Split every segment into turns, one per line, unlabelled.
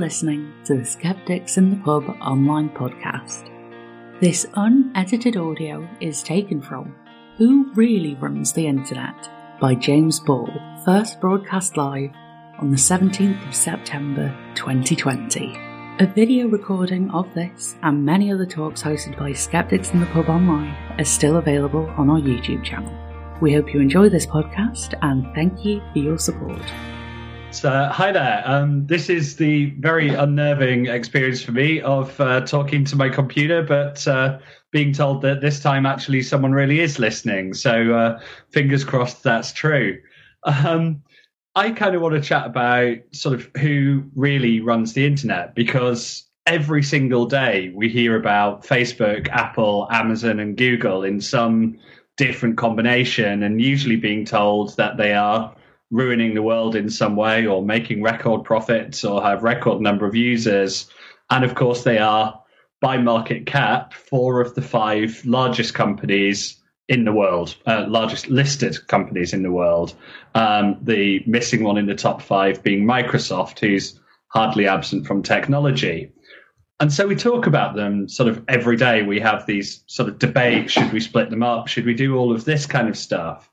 listening to the Skeptics in the Pub online podcast. This unedited audio is taken from Who Really Runs the Internet by James Ball, first broadcast live on the 17th of September 2020. A video recording of this and many other talks hosted by Skeptics in the Pub online are still available on our YouTube channel. We hope you enjoy this podcast and thank you for your support.
So, hi there. Um, this is the very unnerving experience for me of uh, talking to my computer, but uh, being told that this time actually someone really is listening. So, uh, fingers crossed that's true. Um, I kind of want to chat about sort of who really runs the internet because every single day we hear about Facebook, Apple, Amazon, and Google in some different combination, and usually being told that they are ruining the world in some way or making record profits or have record number of users. And of course, they are by market cap four of the five largest companies in the world, uh, largest listed companies in the world. Um, the missing one in the top five being Microsoft, who's hardly absent from technology. And so we talk about them sort of every day. We have these sort of debates. Should we split them up? Should we do all of this kind of stuff?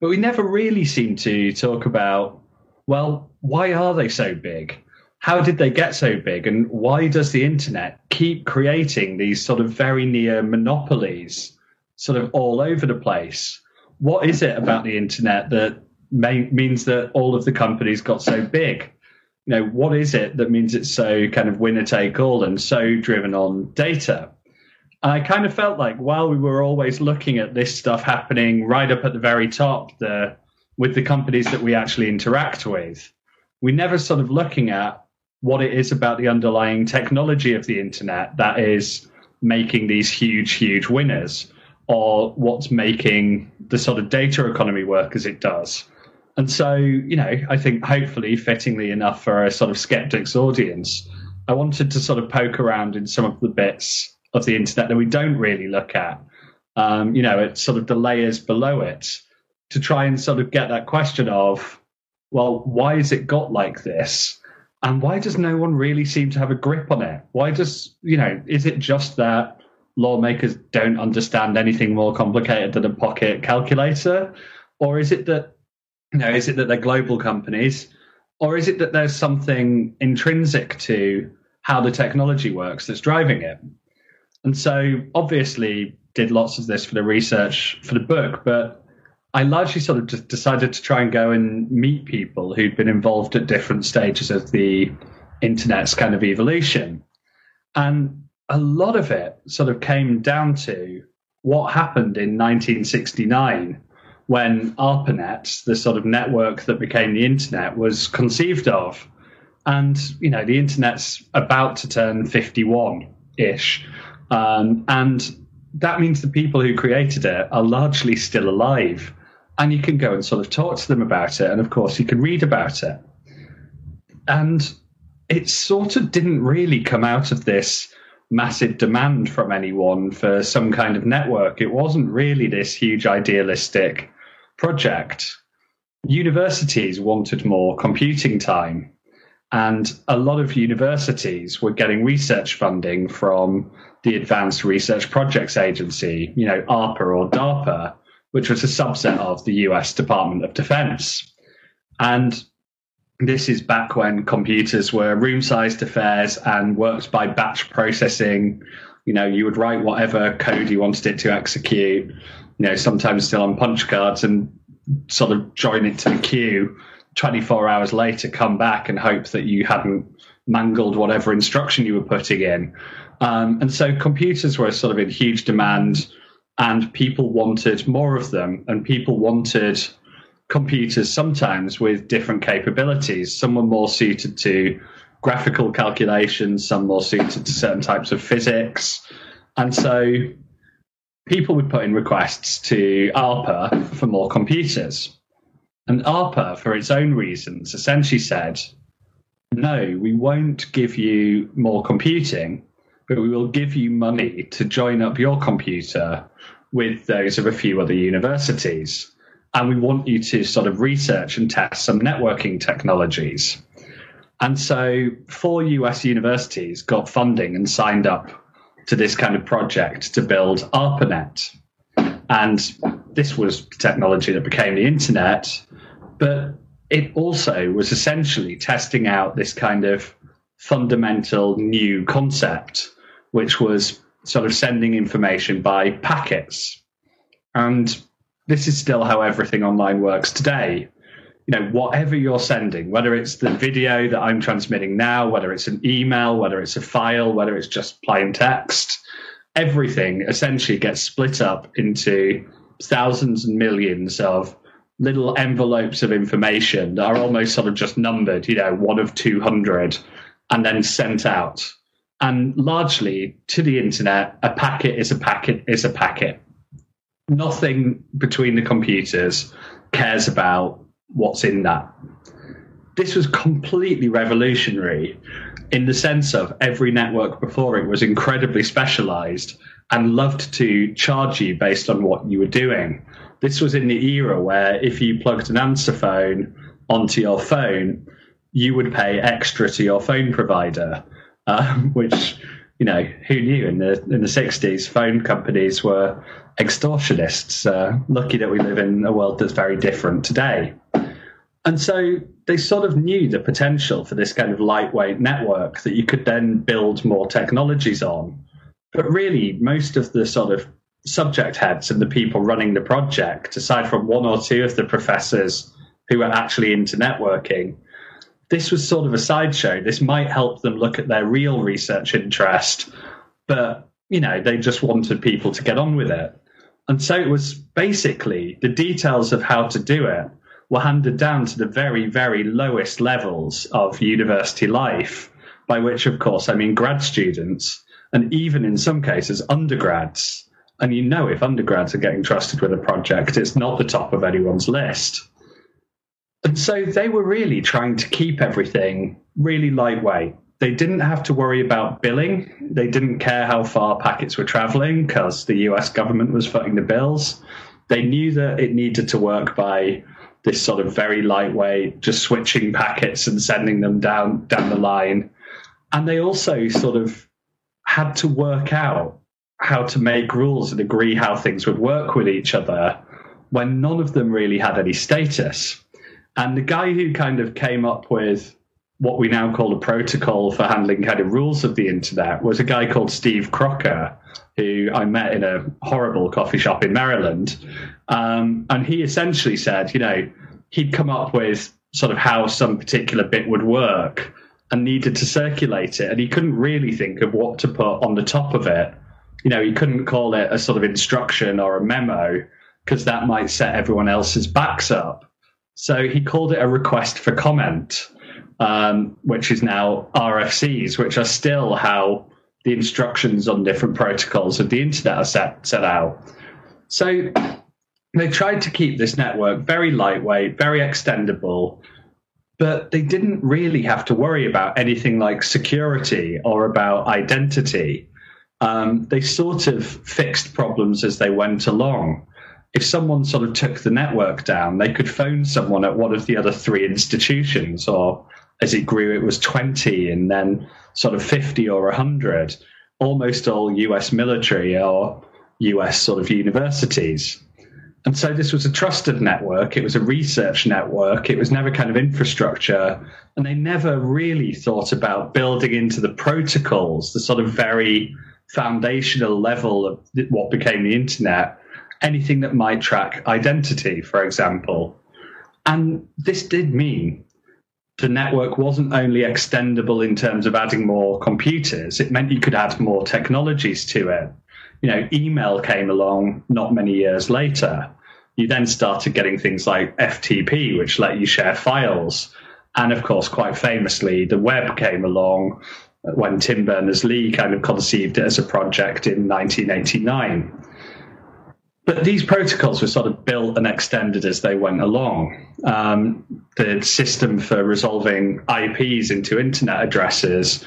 But we never really seem to talk about, well, why are they so big? How did they get so big? And why does the internet keep creating these sort of very near monopolies, sort of all over the place? What is it about the internet that may, means that all of the companies got so big? You know, what is it that means it's so kind of winner take all and so driven on data? I kind of felt like while we were always looking at this stuff happening right up at the very top, the with the companies that we actually interact with, we never sort of looking at what it is about the underlying technology of the internet that is making these huge, huge winners, or what's making the sort of data economy work as it does. And so, you know, I think hopefully fittingly enough for a sort of skeptics audience, I wanted to sort of poke around in some of the bits of the internet that we don't really look at. Um, you know, it's sort of the layers below it to try and sort of get that question of, well, why has it got like this? And why does no one really seem to have a grip on it? Why does, you know, is it just that lawmakers don't understand anything more complicated than a pocket calculator? Or is it that, you know, is it that they're global companies? Or is it that there's something intrinsic to how the technology works that's driving it? And so obviously did lots of this for the research for the book, but I largely sort of just decided to try and go and meet people who'd been involved at different stages of the internet's kind of evolution. And a lot of it sort of came down to what happened in 1969 when ARPANET, the sort of network that became the internet, was conceived of. And, you know, the internet's about to turn 51 ish. Um, and that means the people who created it are largely still alive. And you can go and sort of talk to them about it. And of course, you can read about it. And it sort of didn't really come out of this massive demand from anyone for some kind of network. It wasn't really this huge idealistic project. Universities wanted more computing time. And a lot of universities were getting research funding from the Advanced Research Projects Agency, you know, ARPA or DARPA, which was a subset of the US Department of Defense. And this is back when computers were room sized affairs and worked by batch processing. You know, you would write whatever code you wanted it to execute, you know, sometimes still on punch cards and sort of join it to the queue 24 hours later, come back and hope that you hadn't mangled whatever instruction you were putting in. Um, and so computers were sort of in huge demand, and people wanted more of them, and people wanted computers sometimes with different capabilities. Some were more suited to graphical calculations, some more suited to certain types of physics. And so people would put in requests to ARPA for more computers. And ARPA, for its own reasons, essentially said, no, we won't give you more computing but we will give you money to join up your computer with those of a few other universities. And we want you to sort of research and test some networking technologies. And so, four US universities got funding and signed up to this kind of project to build ARPANET. And this was technology that became the internet, but it also was essentially testing out this kind of fundamental new concept, which was sort of sending information by packets. And this is still how everything online works today. You know, whatever you're sending, whether it's the video that I'm transmitting now, whether it's an email, whether it's a file, whether it's just plain text, everything essentially gets split up into thousands and millions of little envelopes of information that are almost sort of just numbered, you know, one of 200, and then sent out. And largely to the internet, a packet is a packet is a packet. Nothing between the computers cares about what's in that. This was completely revolutionary in the sense of every network before it was incredibly specialized and loved to charge you based on what you were doing. This was in the era where if you plugged an answer phone onto your phone, you would pay extra to your phone provider, um, which you know who knew in the in the sixties phone companies were extortionists. Uh, lucky that we live in a world that's very different today. And so they sort of knew the potential for this kind of lightweight network that you could then build more technologies on. But really, most of the sort of subject heads and the people running the project, aside from one or two of the professors who were actually into networking, this was sort of a sideshow. This might help them look at their real research interest, but you know, they just wanted people to get on with it. And so it was basically the details of how to do it were handed down to the very, very lowest levels of university life, by which, of course, I mean grad students, and even in some cases, undergrads. And you know, if undergrads are getting trusted with a project, it's not the top of anyone's list. And so they were really trying to keep everything really lightweight. They didn't have to worry about billing. They didn't care how far packets were traveling because the US government was footing the bills. They knew that it needed to work by this sort of very lightweight, just switching packets and sending them down down the line. And they also sort of had to work out how to make rules and agree how things would work with each other when none of them really had any status. And the guy who kind of came up with what we now call a protocol for handling kind of rules of the internet was a guy called Steve Crocker, who I met in a horrible coffee shop in Maryland. Um, and he essentially said, you know, he'd come up with sort of how some particular bit would work and needed to circulate it. And he couldn't really think of what to put on the top of it. You know, he couldn't call it a sort of instruction or a memo because that might set everyone else's backs up. So he called it a request for comment, um, which is now RFCs, which are still how the instructions on different protocols of the internet are set, set out. So they tried to keep this network very lightweight, very extendable, but they didn't really have to worry about anything like security or about identity. Um, they sort of fixed problems as they went along if someone sort of took the network down, they could phone someone at one of the other three institutions, or as it grew, it was 20 and then sort of 50 or 100, almost all US military or US sort of universities. And so this was a trusted network. It was a research network. It was never kind of infrastructure. And they never really thought about building into the protocols, the sort of very foundational level of what became the internet, anything that might track identity, for example. And this did mean the network wasn't only extendable in terms of adding more computers, it meant you could add more technologies to it. You know, email came along not many years later. You then started getting things like FTP, which let you share files. And of course, quite famously, the web came along when Tim Berners Lee kind of conceived it as a project in 1989. But these protocols were sort of built and extended as they went along. Um, the system for resolving IPs into internet addresses,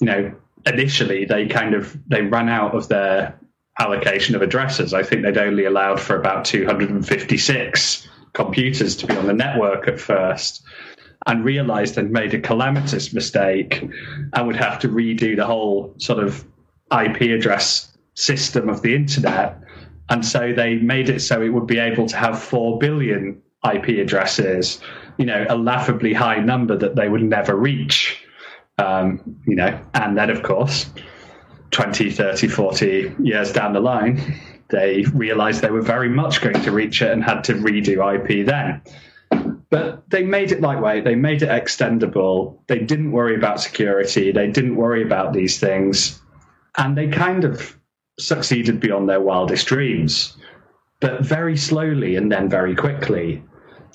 you know, initially they kind of they ran out of their allocation of addresses. I think they'd only allowed for about 256 computers to be on the network at first. and realized they'd made a calamitous mistake and would have to redo the whole sort of IP address system of the internet. And so they made it so it would be able to have 4 billion IP addresses, you know, a laughably high number that they would never reach. Um, you know, and then of course, 20, 30, 40 years down the line, they realized they were very much going to reach it and had to redo IP then. But they made it lightweight, they made it extendable, they didn't worry about security, they didn't worry about these things, and they kind of succeeded beyond their wildest dreams. But very slowly and then very quickly,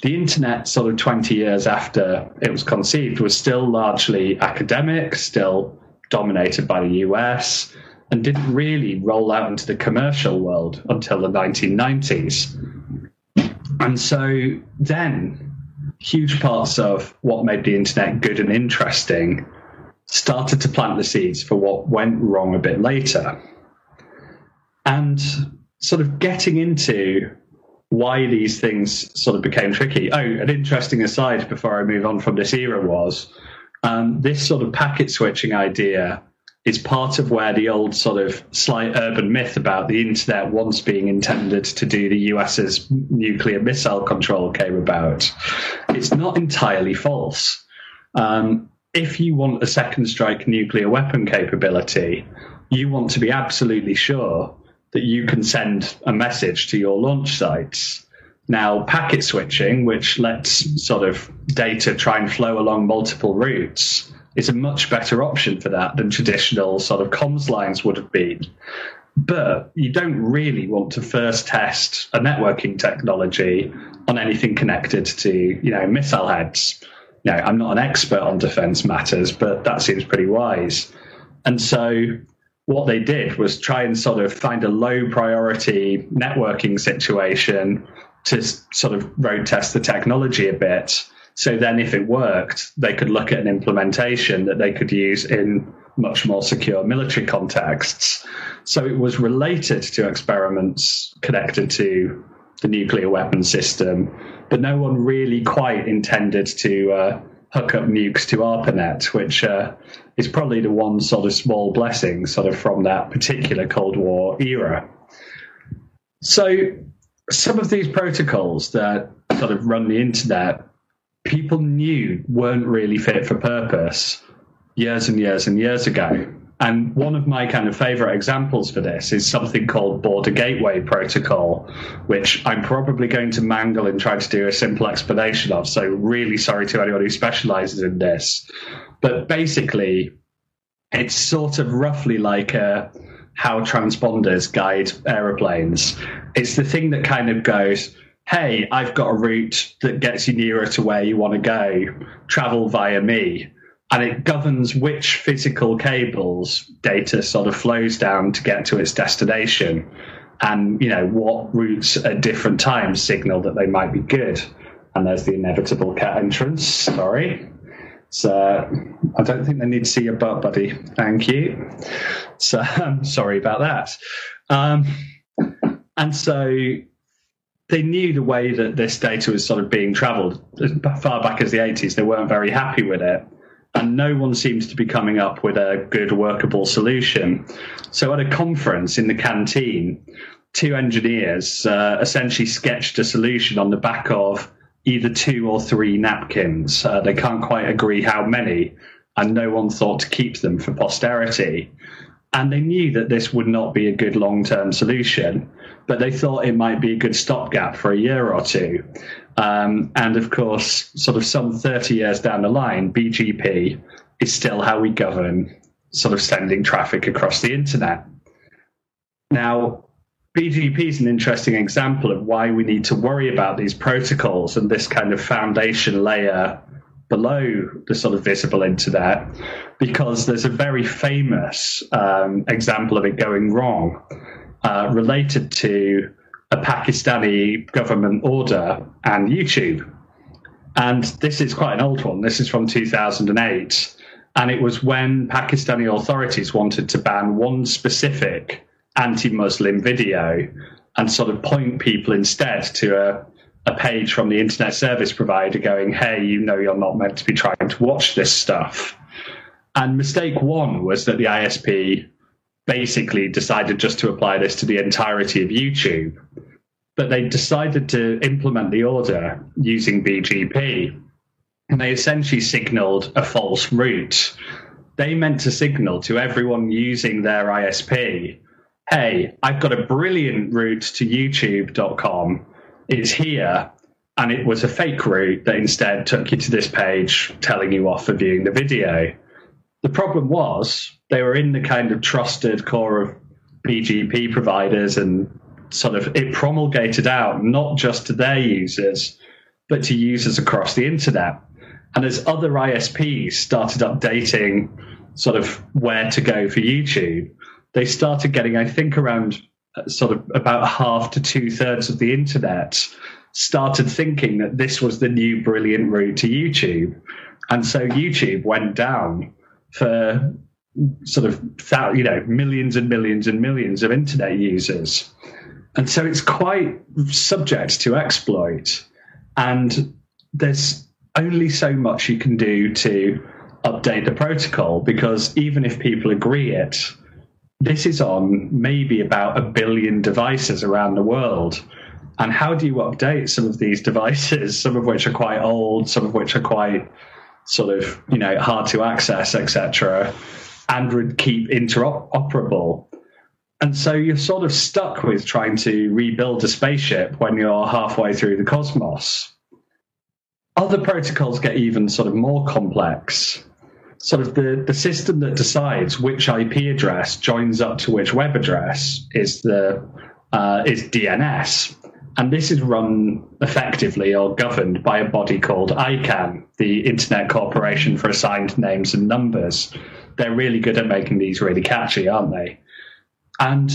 the internet, sort of 20 years after it was conceived, was still largely academic, still dominated by the US, and didn't really roll out into the commercial world until the 1990s. And so then, huge parts of what made the internet good and interesting started to plant the seeds for what went wrong a bit later. And sort of getting into why these things sort of became tricky. Oh, an interesting aside before I move on from this era was um, this sort of packet switching idea is part of where the old sort of slight urban myth about the internet once being intended to do the US's nuclear missile control came about. It's not entirely false. Um, if you want a second strike nuclear weapon capability, you want to be absolutely sure that you can send a message to your launch sites. Now, packet switching, which lets sort of data try and flow along multiple routes, is a much better option for that than traditional sort of comms lines would have been. But you don't really want to first test a networking technology on anything connected to, you know, missile heads. You know, I'm not an expert on defense matters, but that seems pretty wise. And so what they did was try and sort of find a low priority networking situation to sort of road test the technology a bit so then, if it worked, they could look at an implementation that they could use in much more secure military contexts. So it was related to experiments connected to the nuclear weapon system, but no one really quite intended to uh, hook up nukes to ARPANET, which uh, is probably the one sort of small blessing sort of from that particular Cold War era. So some of these protocols that sort of run the internet people knew weren't really fit for purpose years and years and years ago. And one of my kind of favorite examples for this is something called Border Gateway Protocol, which I'm probably going to mangle and try to do a simple explanation of. So, really sorry to anyone who specializes in this. But basically, it's sort of roughly like a, how transponders guide aeroplanes. It's the thing that kind of goes, hey, I've got a route that gets you nearer to where you want to go, travel via me. And it governs which physical cables data sort of flows down to get to its destination. And, you know, what routes at different times signal that they might be good. And there's the inevitable cat entrance. Sorry. So I don't think they need to see your butt, buddy. Thank you. So I'm sorry about that. Um, and so they knew the way that this data was sort of being traveled as far back as the 80s. They weren't very happy with it. And no one seems to be coming up with a good workable solution. So at a conference in the canteen, two engineers uh, essentially sketched a solution on the back of either two or three napkins. Uh, they can't quite agree how many, and no one thought to keep them for posterity. And they knew that this would not be a good long term solution but they thought it might be a good stopgap for a year or two. Um, and of course, sort of some 30 years down the line, BGP is still how we govern sort of sending traffic across the internet. Now, BGP is an interesting example of why we need to worry about these protocols and this kind of foundation layer below the sort of visible internet, because there's a very famous um, example of it going wrong uh, related to a Pakistani government order and YouTube. And this is quite an old one. This is from 2008. And it was when Pakistani authorities wanted to ban one specific anti Muslim video and sort of point people instead to a, a page from the internet service provider going, hey, you know, you're not meant to be trying to watch this stuff. And mistake one was that the ISP basically decided just to apply this to the entirety of YouTube. But they decided to implement the order using BGP. And they essentially signaled a false route. They meant to signal to everyone using their ISP hey, I've got a brilliant route to youtube.com It's here. And it was a fake route that instead took you to this page telling you off for viewing the video. The problem was they were in the kind of trusted core of BGP providers and sort of it promulgated out not just to their users, but to users across the internet. And as other ISPs started updating sort of where to go for YouTube, they started getting, I think, around uh, sort of about half to two thirds of the internet started thinking that this was the new brilliant route to YouTube. And so YouTube went down for sort of you know millions and millions and millions of internet users. And so it's quite subject to exploit. And there's only so much you can do to update the protocol because even if people agree it, this is on maybe about a billion devices around the world. And how do you update some of these devices, some of which are quite old, some of which are quite sort of, you know, hard to access, etc., and would keep interoperable? And so you're sort of stuck with trying to rebuild a spaceship when you're halfway through the cosmos. Other protocols get even sort of more complex sort of the, the system that decides which IP address joins up to which web address is the uh, is DNS, and this is run effectively or governed by a body called ICANN, the Internet Corporation for Assigned Names and Numbers. They're really good at making these really catchy, aren't they? And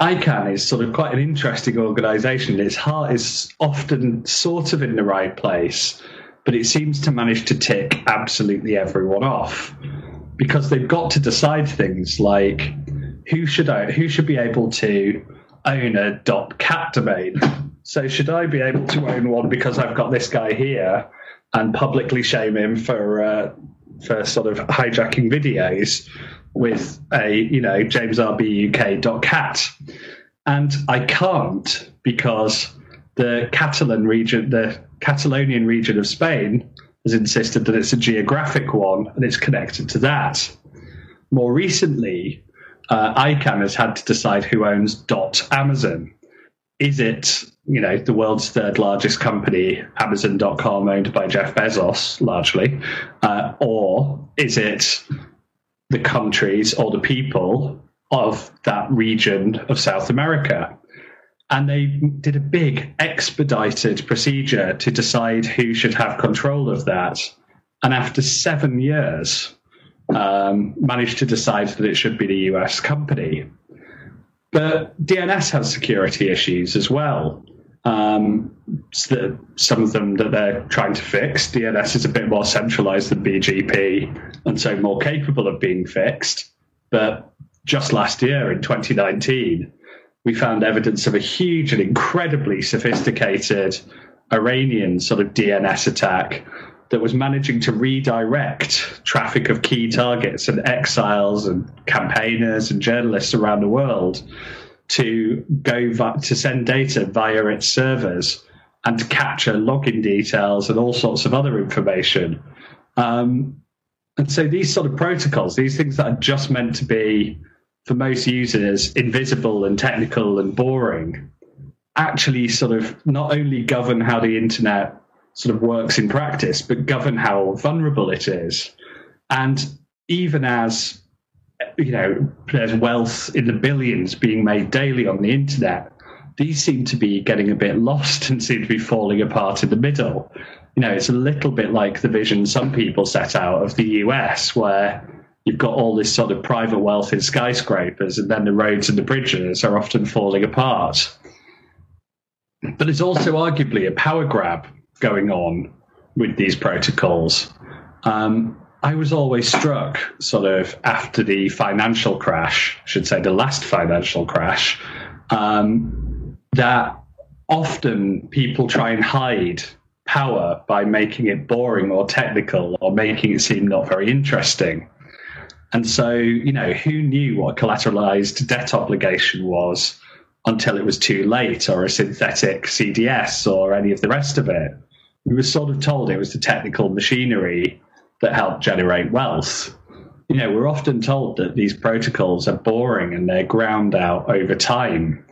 ICANN is sort of quite an interesting organization. Its heart is often sort of in the right place but it seems to manage to tick absolutely everyone off because they've got to decide things like who should own, who should be able to own a .dot .cat domain. So should I be able to own one because I've got this guy here and publicly shame him for uh, for sort of hijacking videos with a you know James RB cat, and I can't because the Catalan region, the Catalonian region of Spain has insisted that it's a geographic one and it's connected to that. More recently, uh, ICANN has had to decide who owns dot Amazon. Is it, you know, the world's third largest company, Amazon.com, owned by Jeff Bezos, largely, uh, or is it the countries or the people of that region of South America? and they did a big expedited procedure to decide who should have control of that. And after seven years, um, managed to decide that it should be the US company. But DNS has security issues as well. Um, so some of them that they're trying to fix. DNS is a bit more centralized than BGP and so more capable of being fixed. But just last year in 2019, we found evidence of a huge and incredibly sophisticated Iranian sort of DNS attack that was managing to redirect traffic of key targets and exiles and campaigners and journalists around the world to go to send data via its servers and to capture login details and all sorts of other information. Um, and so these sort of protocols, these things that are just meant to be for most users invisible and technical and boring actually sort of not only govern how the internet sort of works in practice, but govern how vulnerable it is. And even as you know, there's wealth in the billions being made daily on the internet. These seem to be getting a bit lost and seem to be falling apart in the middle. You know, it's a little bit like the vision some people set out of the US, where you've got all this sort of private wealth in skyscrapers, and then the roads and the bridges are often falling apart. But there's also arguably a power grab going on with these protocols. Um, I was always struck, sort of after the financial crash, I should say the last financial crash, um, that often people try and hide power by making it boring or technical or making it seem not very interesting. And so, you know, who knew what a collateralized debt obligation was until it was too late, or a synthetic CDS, or any of the rest of it? We were sort of told it was the technical machinery that helped generate wealth. You know, we're often told that these protocols are boring and they're ground out over time.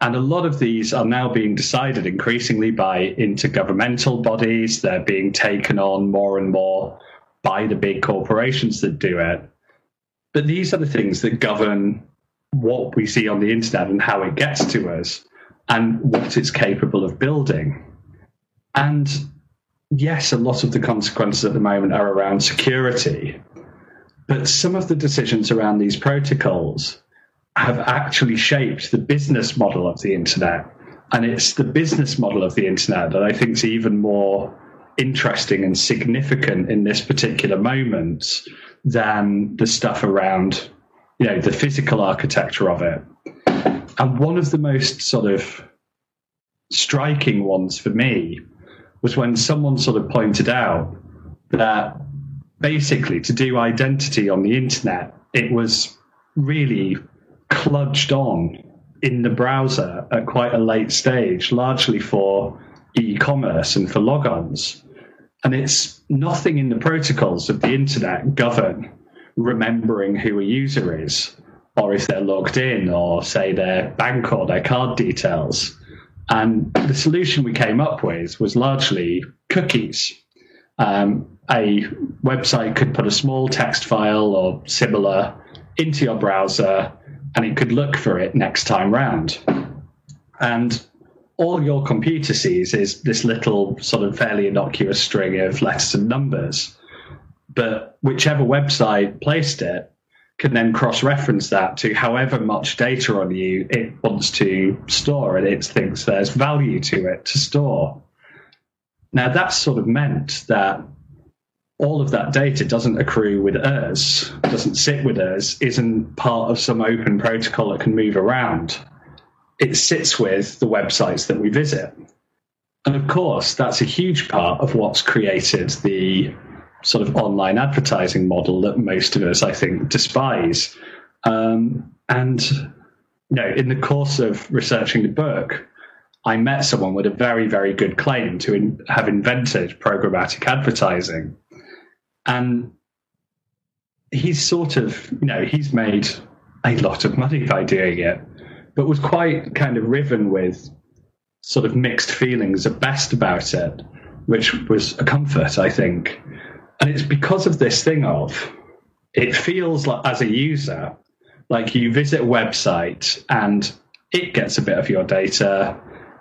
And a lot of these are now being decided increasingly by intergovernmental bodies. They're being taken on more and more by the big corporations that do it. But these are the things that govern what we see on the internet and how it gets to us and what it's capable of building. And yes, a lot of the consequences at the moment are around security, but some of the decisions around these protocols have actually shaped the business model of the internet. And it's the business model of the internet that I think is even more interesting and significant in this particular moment than the stuff around, you know, the physical architecture of it. And one of the most sort of striking ones for me was when someone sort of pointed out that basically to do identity on the internet, it was really kludged on in the browser at quite a late stage, largely for e commerce and for logons. And it's nothing in the protocols of the internet govern remembering who a user is, or if they're logged in, or say their bank or their card details. And the solution we came up with was largely cookies. Um, a website could put a small text file or similar into your browser and it could look for it next time round. And all your computer sees is this little sort of fairly innocuous string of letters and numbers. But whichever website placed it can then cross reference that to however much data on you it wants to store and it thinks there's value to it to store. Now, that's sort of meant that all of that data doesn't accrue with us, doesn't sit with us, isn't part of some open protocol that can move around. It sits with the websites that we visit. And of course, that's a huge part of what's created the sort of online advertising model that most of us, I think, despise. Um, and, you know, in the course of researching the book, I met someone with a very, very good claim to in, have invented programmatic advertising and he's sort of you know he's made a lot of money by doing it but was quite kind of riven with sort of mixed feelings at best about it which was a comfort i think. And it's because of this thing of it feels like as a user like you visit a website and it gets a bit of your data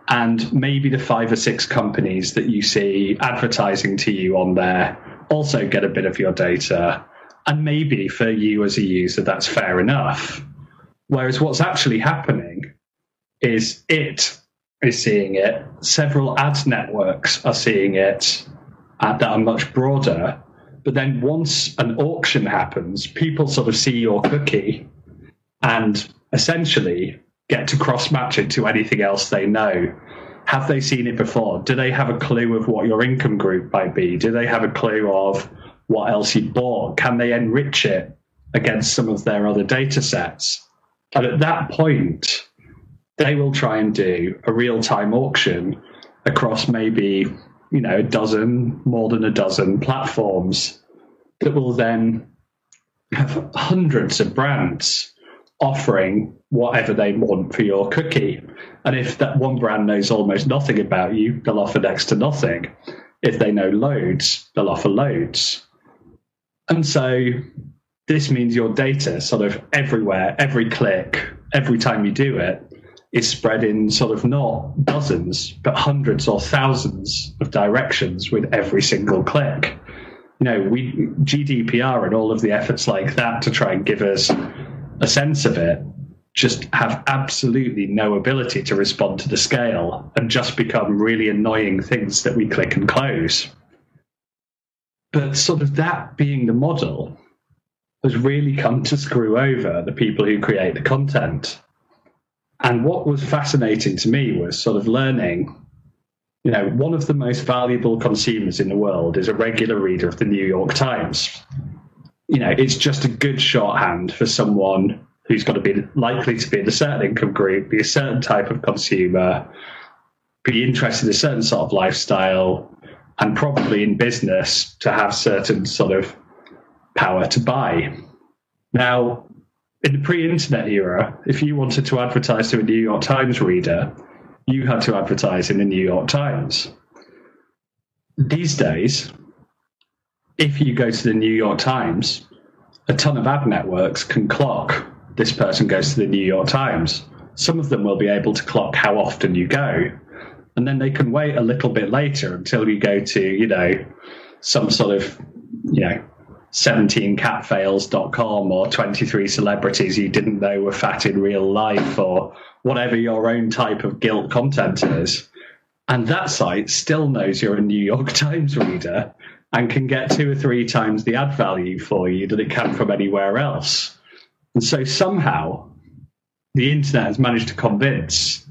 and maybe the five or six companies that you see advertising to you on there also get a bit of your data. And maybe for you as a user, that's fair enough. Whereas what's actually happening is it is seeing it, several ad networks are seeing it uh, that are much broader. But then once an auction happens, people sort of see your cookie and essentially get to cross match it to anything else they know have they seen it before? Do they have a clue of what your income group might be? Do they have a clue of what else you bought? Can they enrich it against some of their other data sets? And at that point, they will try and do a real time auction across maybe, you know, a dozen, more than a dozen platforms that will then have hundreds of brands offering whatever they want for your cookie. And if that one brand knows almost nothing about you, they'll offer next to nothing. If they know loads, they'll offer loads. And so this means your data sort of everywhere, every click, every time you do it, is spread in sort of not dozens, but hundreds or thousands of directions with every single click. You know, we GDPR and all of the efforts like that to try and give us a sense of it just have absolutely no ability to respond to the scale and just become really annoying things that we click and close. But sort of that being the model has really come to screw over the people who create the content. And what was fascinating to me was sort of learning you know, one of the most valuable consumers in the world is a regular reader of the New York Times. You know, it's just a good shorthand for someone who's got to be likely to be in a certain income group, be a certain type of consumer, be interested in a certain sort of lifestyle, and probably in business to have certain sort of power to buy. Now, in the pre internet era, if you wanted to advertise to a New York Times reader, you had to advertise in the New York Times. These days, if you go to the New York Times, a ton of ad networks can clock this person goes to the New York Times. Some of them will be able to clock how often you go. And then they can wait a little bit later until you go to, you know, some sort of, you know, 17catfails.com or 23 celebrities you didn't know were fat in real life or whatever your own type of guilt content is. And that site still knows you're a New York Times reader and can get two or three times the ad value for you that it can from anywhere else. And so somehow the internet has managed to convince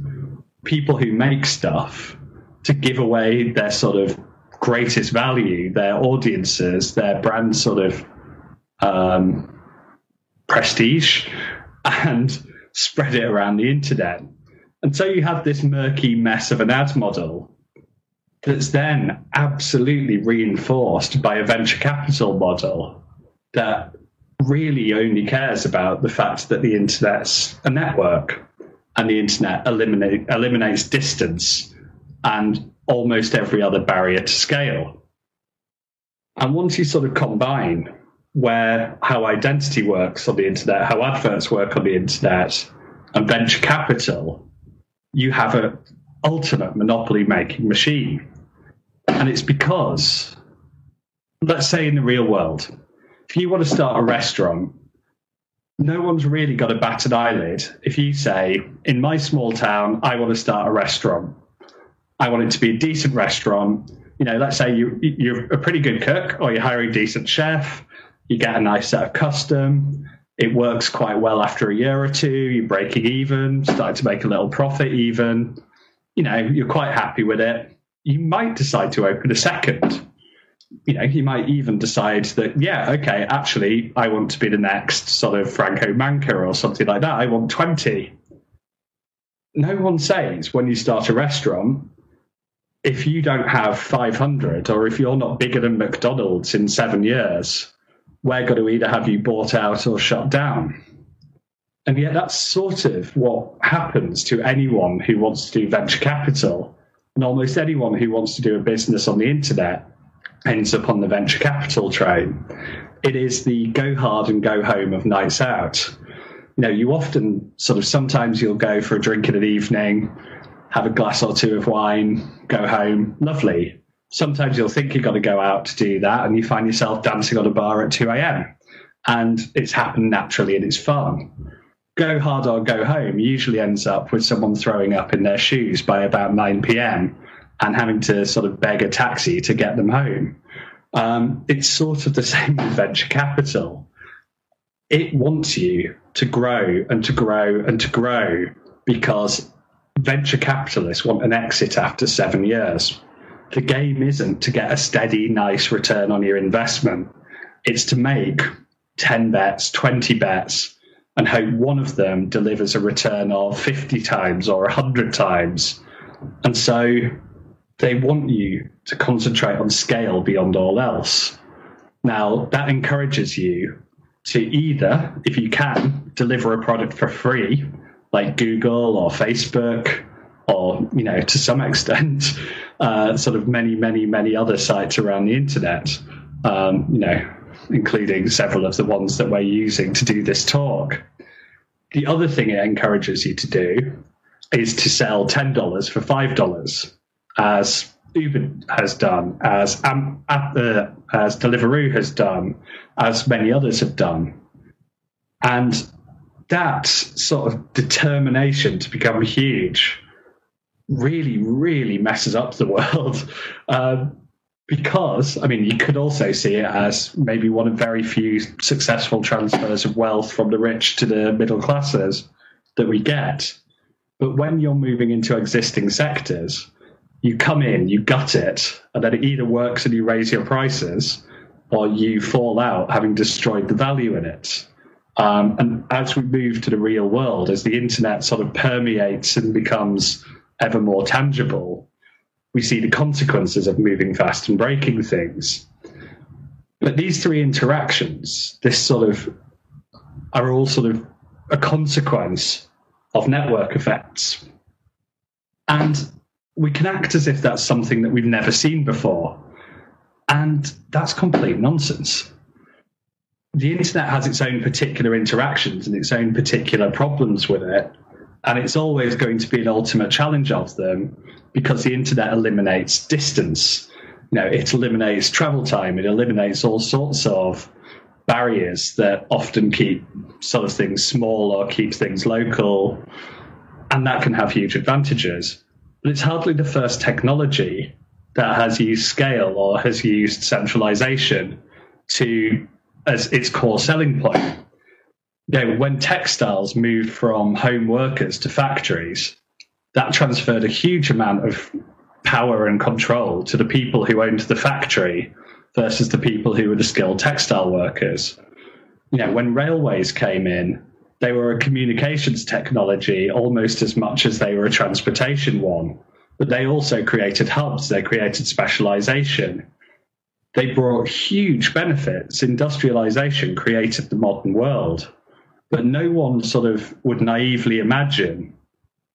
people who make stuff to give away their sort of greatest value, their audiences, their brand sort of um, prestige, and spread it around the internet. And so you have this murky mess of an ad model that's then absolutely reinforced by a venture capital model that really only cares about the fact that the internet's a network and the internet eliminate, eliminates distance and almost every other barrier to scale. And once you sort of combine where how identity works on the internet, how adverts work on the internet, and venture capital, you have an ultimate monopoly making machine. And it's because, let's say in the real world, if you want to start a restaurant, no one's really got a bat an eyelid if you say, in my small town, I want to start a restaurant. I want it to be a decent restaurant. You know, let's say you, you're a pretty good cook or you're hiring a decent chef you get a nice set of custom. It works quite well after a year or two. You're breaking even, starting to make a little profit even. You know, you're quite happy with it. You might decide to open a second. You know, you might even decide that, yeah, okay, actually, I want to be the next sort of Franco Manca or something like that. I want 20. No one says when you start a restaurant, if you don't have 500 or if you're not bigger than McDonald's in seven years, we're going to either have you bought out or shut down. And yet, that's sort of what happens to anyone who wants to do venture capital. And almost anyone who wants to do a business on the internet ends up on the venture capital train. It is the go hard and go home of nights out. You know, you often sort of sometimes you'll go for a drink in an evening, have a glass or two of wine, go home, lovely sometimes you'll think you've got to go out to do that and you find yourself dancing on a bar at 2 a.m. And it's happened naturally and it's fun. Go hard or go home usually ends up with someone throwing up in their shoes by about 9 p.m. and having to sort of beg a taxi to get them home. Um, it's sort of the same with venture capital. It wants you to grow and to grow and to grow because venture capitalists want an exit after seven years the game isn't to get a steady, nice return on your investment. It's to make 10 bets, 20 bets, and how one of them delivers a return of 50 times or 100 times. And so they want you to concentrate on scale beyond all else. Now, that encourages you to either, if you can, deliver a product for free, like Google or Facebook, or, you know, to some extent, uh, sort of many, many, many other sites around the internet, um, you know, including several of the ones that we're using to do this talk. The other thing it encourages you to do is to sell $10 for $5, as Uber has done, as, um, as Deliveroo has done, as many others have done. And that sort of determination to become huge really, really messes up the world. Um, because, I mean, you could also see it as maybe one of very few successful transfers of wealth from the rich to the middle classes that we get. But when you're moving into existing sectors, you come in, you gut it, and then it either works and you raise your prices, or you fall out having destroyed the value in it. Um, and as we move to the real world, as the internet sort of permeates and becomes ever more tangible, we see the consequences of moving fast and breaking things. But these three interactions, this sort of, are all sort of a consequence of network effects. And we can act as if that's something that we've never seen before. And that's complete nonsense. The internet has its own particular interactions and its own particular problems with it. And it's always going to be an ultimate challenge of them because the internet eliminates distance. You know, it eliminates travel time, it eliminates all sorts of barriers that often keep sort of things small or keep things local. And that can have huge advantages. But it's hardly the first technology that has used scale or has used centralization to as its core selling point. You know, when textiles moved from home workers to factories, that transferred a huge amount of power and control to the people who owned the factory versus the people who were the skilled textile workers. You know, when railways came in, they were a communications technology almost as much as they were a transportation one. But they also created hubs, they created specialization. They brought huge benefits. Industrialization created the modern world. But no one sort of would naively imagine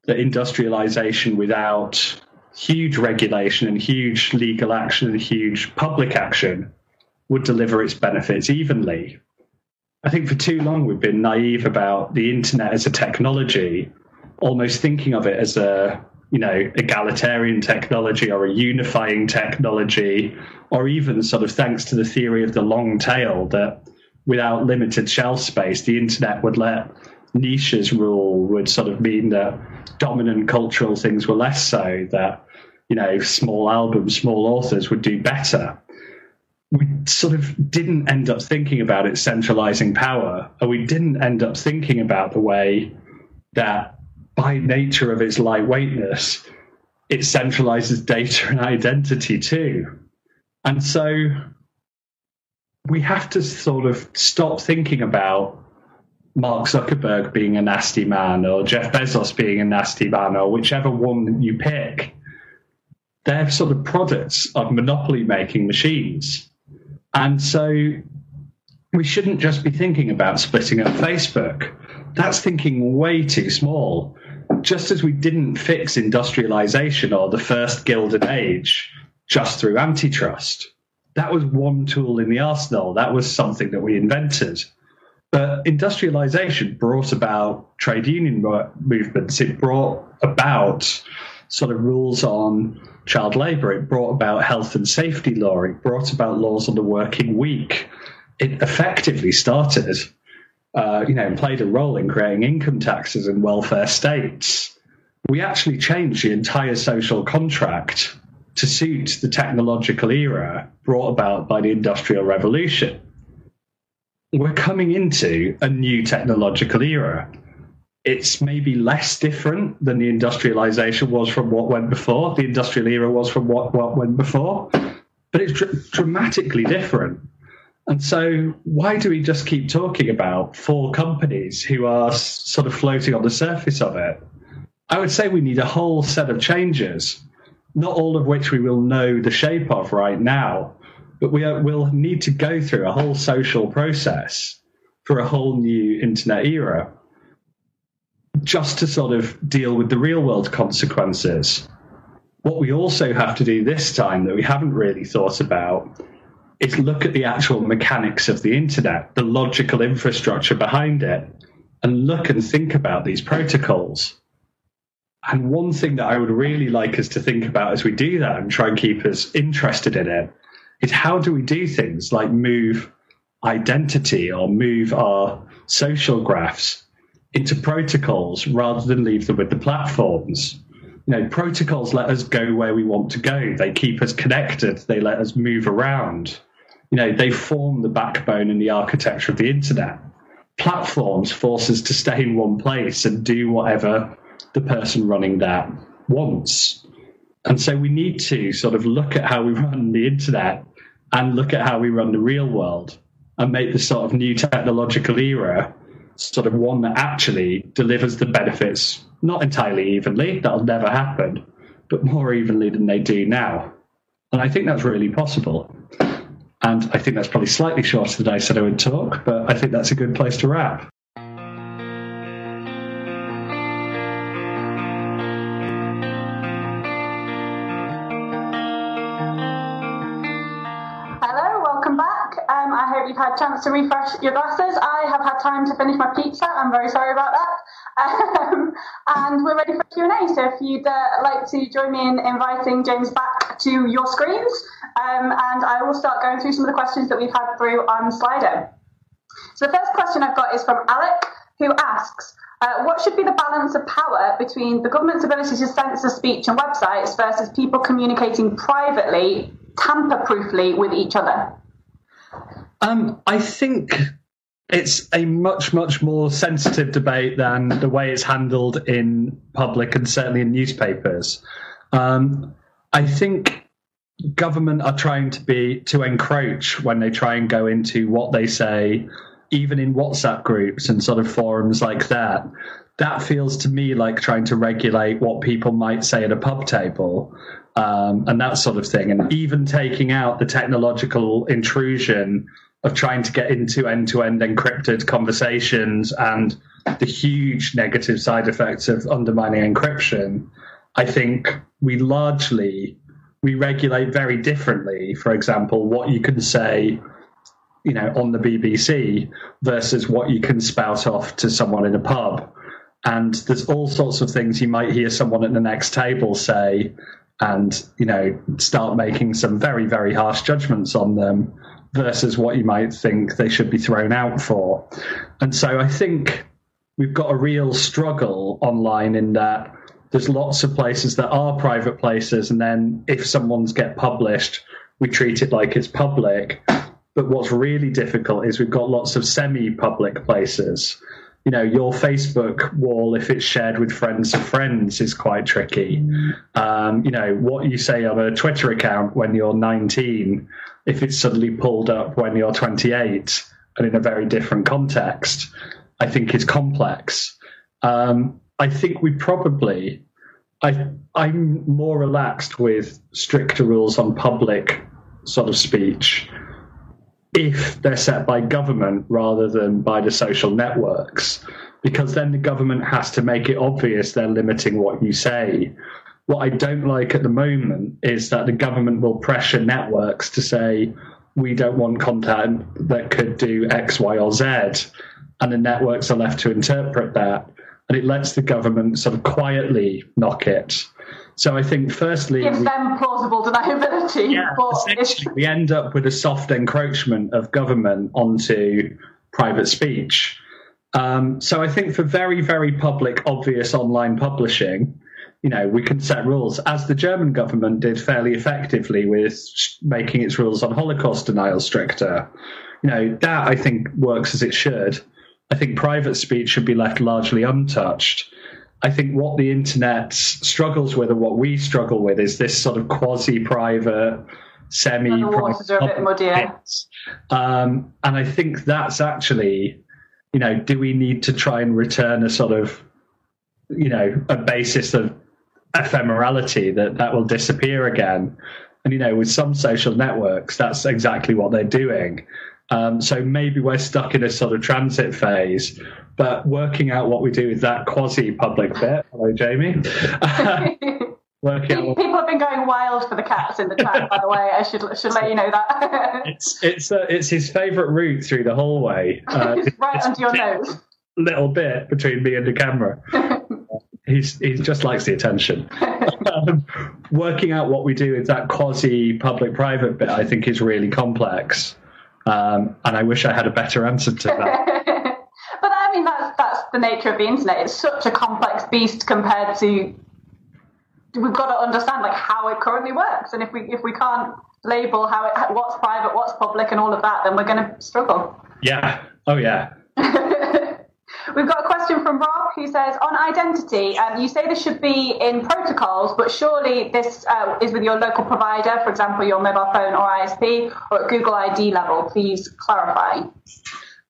that industrialization without huge regulation and huge legal action and huge public action would deliver its benefits evenly. I think for too long we've been naive about the internet as a technology, almost thinking of it as a you know egalitarian technology or a unifying technology, or even sort of thanks to the theory of the long tail that without limited shelf space, the internet would let niches rule would sort of mean that dominant cultural things were less so, that, you know, small albums, small authors would do better. We sort of didn't end up thinking about it centralizing power, and we didn't end up thinking about the way that, by nature of its lightweightness, it centralizes data and identity too. And so we have to sort of stop thinking about Mark Zuckerberg being a nasty man or Jeff Bezos being a nasty man or whichever one you pick, they're sort of products of monopoly making machines. And so we shouldn't just be thinking about splitting up Facebook. That's thinking way too small. Just as we didn't fix industrialization or the first Gilded Age just through antitrust, that was one tool in the arsenal. That was something that we invented. But industrialization brought about trade union movements. It brought about sort of rules on child labor. It brought about health and safety law. It brought about laws on the working week. It effectively started, uh, you know, played a role in creating income taxes and welfare states. We actually changed the entire social contract to suit the technological era brought about by the Industrial Revolution we're coming into a new technological era. It's maybe less different than the industrialization was from what went before, the industrial era was from what, what went before, but it's dr- dramatically different. And so, why do we just keep talking about four companies who are sort of floating on the surface of it? I would say we need a whole set of changes, not all of which we will know the shape of right now, but we will need to go through a whole social process for a whole new internet era just to sort of deal with the real world consequences. What we also have to do this time that we haven't really thought about is look at the actual mechanics of the internet, the logical infrastructure behind it, and look and think about these protocols. And one thing that I would really like us to think about as we do that and try and keep us interested in it is how do we do things like move identity or move our social graphs into protocols rather than leave them with the platforms. You know, protocols let us go where we want to go. They keep us connected. They let us move around. You know, they form the backbone and the architecture of the internet. Platforms force us to stay in one place and do whatever the person running that wants. And so we need to sort of look at how we run the internet and look at how we run the real world and make the sort of new technological era sort of one that actually delivers the benefits, not entirely evenly, that'll never happen, but more evenly than they do now. And I think that's really possible. And I think that's probably slightly shorter than I said I would talk, but I think that's a good place to wrap.
You've had a chance to refresh your glasses. I have had time to finish my pizza. I'm very sorry about that. Um, and we're ready for Q&A. So if you'd uh, like to join me in inviting James back to your screens, um, and I will start going through some of the questions that we've had through on Slido. So the first question I've got is from Alec, who asks, uh, what should be the balance of power between the government's ability to censor speech on websites versus people communicating privately, tamper-proofly with each other?
Um, I think it's a much, much more sensitive debate than the way it's handled in public and certainly in newspapers. Um, I think government are trying to be to encroach when they try and go into what they say, even in WhatsApp groups and sort of forums like that. That feels to me like trying to regulate what people might say at a pub table um, and that sort of thing, and even taking out the technological intrusion of trying to get into end to end encrypted conversations and the huge negative side effects of undermining encryption, I think we largely we regulate very differently. For example, what you can say, you know, on the BBC versus what you can spout off to someone in a pub. And there's all sorts of things you might hear someone at the next table say, and you know, start making some very very harsh judgments on them versus what you might think they should be thrown out for. And so I think we've got a real struggle online in that there's lots of places that are private places, and then if someone's get published, we treat it like it's public. But what's really difficult is we've got lots of semi-public places. You know, your Facebook wall, if it's shared with friends of friends, is quite tricky. Um, you know, what you say on a Twitter account when you're 19 if it's suddenly pulled up when you're 28 and in a very different context, I think is complex. Um, I think we probably, I, I'm more relaxed with stricter rules on public sort of speech if they're set by government rather than by the social networks, because then the government has to make it obvious they're limiting what you say what I don't like at the moment is that the government will pressure networks to say, we don't want content that could do X, Y, or Z. And the networks are left to interpret that. And it lets the government sort of quietly knock it. So I think, firstly,
gives them plausible deniability.
Yeah, essentially, we end up with a soft encroachment of government onto private speech. Um, so I think for very, very public, obvious online publishing, you know, we can set rules, as the German government did fairly effectively with making its rules on Holocaust denial stricter. You know, that I think works as it should. I think private speech should be left largely untouched. I think what the internet struggles with, and what we struggle with, is this sort of quasi-private, semi-private. Um, and I think that's actually, you know, do we need to try and return a sort of, you know, a basis of ephemerality that that will disappear again. And you know, with some social networks, that's exactly what they're doing. Um, so maybe we're stuck in a sort of transit phase, but working out what we do with that quasi-public bit. Hello, Jamie.
working People have been going wild for the cats in the chat. by the way, I should should let you know that.
it's it's uh, it's his favourite route through the hallway.
Uh, right under your nose.
Little bit between me and the camera he's he just likes the attention. um, working out what we do with that quasi public private bit, I think, is really complex, um, and I wish I had a better answer to that.
but I mean, that's that's the nature of the internet. It's such a complex beast compared to. We've got to understand like how it currently works, and if we if we can't label how it what's private, what's public, and all of that, then we're going to struggle.
Yeah. Oh yeah.
We've got a question from Rob who says on identity, um, you say this should be in protocols, but surely this uh, is with your local provider, for example, your mobile phone or ISP, or at Google ID level. Please clarify.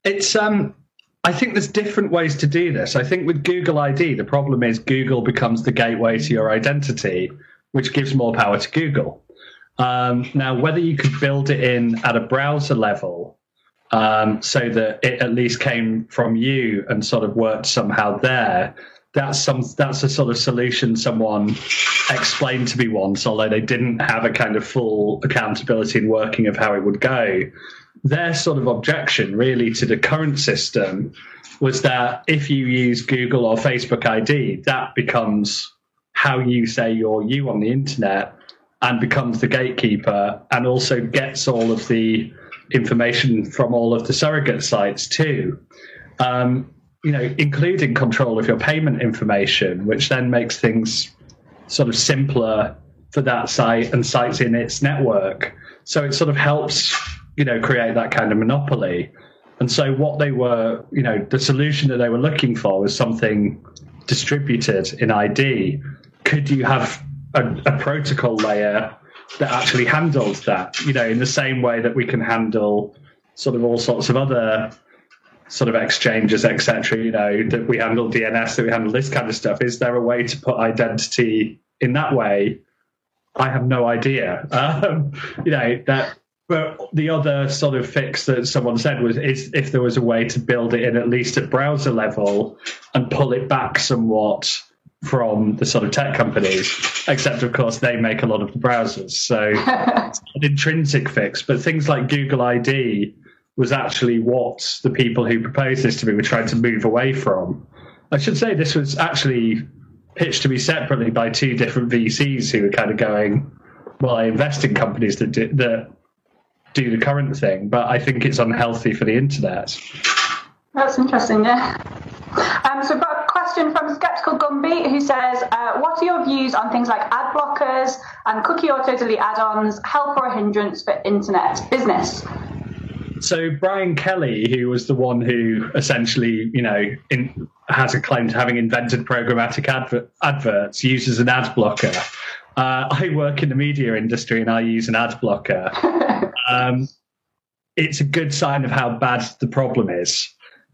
It's um. I think there's different ways to do this. I think with Google ID, the problem is Google becomes the gateway to your identity, which gives more power to Google. Um, now, whether you could build it in at a browser level um, so that it at least came from you and sort of worked somehow there. That's some. That's a sort of solution someone explained to me once, although they didn't have a kind of full accountability and working of how it would go. Their sort of objection, really, to the current system was that if you use Google or Facebook ID, that becomes how you say you're you on the internet and becomes the gatekeeper and also gets all of the information from all of the surrogate sites too. Um, you know, including control of your payment information, which then makes things sort of simpler for that site and sites in its network. So it sort of helps, you know, create that kind of monopoly. And so what they were, you know, the solution that they were looking for was something distributed in ID. Could you have a, a protocol layer that actually handles that. You know, in the same way that we can handle sort of all sorts of other sort of exchanges, etc. You know, that we handle DNS, that we handle this kind of stuff. Is there a way to put identity in that way? I have no idea. Um, you know that. But the other sort of fix that someone said was is if there was a way to build it in at least at browser level and pull it back somewhat from the sort of tech companies, except of course they make a lot of the browsers. So it's an intrinsic fix. But things like Google ID was actually what the people who proposed this to me were trying to move away from. I should say this was actually pitched to me separately by two different VCs who were kind of going, well, I invest in companies that do, that do the current thing, but I think it's unhealthy for the internet.
That's interesting, yeah. Um, so, but question from Skeptical Gumby who says, uh, What are your views on things like ad blockers and cookie auto delete add ons, help or a hindrance for internet business?
So Brian O'Kelley, who was the one who essentially, you know, in, has a claim to having invented programmatic adver- adverts, uses an ad blocker. Uh, I work in the media industry and I use an ad blocker. um, it's a good sign of how bad the problem is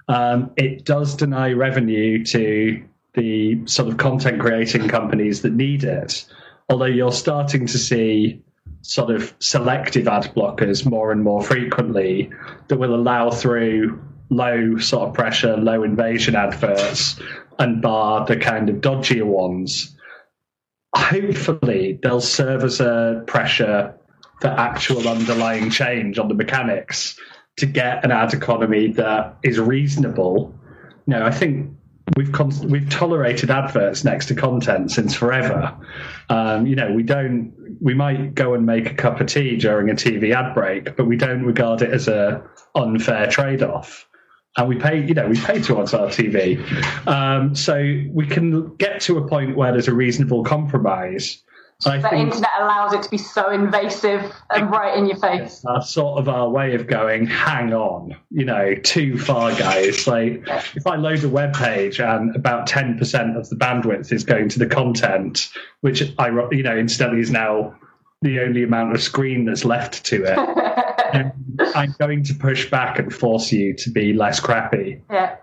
um, it does deny revenue to the sort of content creating companies that need it. Although you're starting to see sort of selective ad blockers more and more frequently that will allow through low sort of pressure, low invasion adverts and bar the kind of dodgier ones. Hopefully, they'll serve as a pressure for actual underlying change on the mechanics to get an ad economy that is reasonable. You know, I think we've con- we've tolerated adverts next to content since forever. Um, you know, we don't. We might go and make a cup of tea during a TV ad break, but we don't regard it as a unfair trade off. And we pay, you know, we pay towards our TV, um, so we can get to a point where there's a reasonable compromise
I the think internet allows it to be so invasive and right in your face.
That's sort of our way of going, hang on, you know, too far, guys. Like, if I load a web page and about 10% of the bandwidth is going to the content, which I, you know, incidentally is now the only amount of screen that's left to it, I'm going to push back and force you to be less crappy.
Yeah.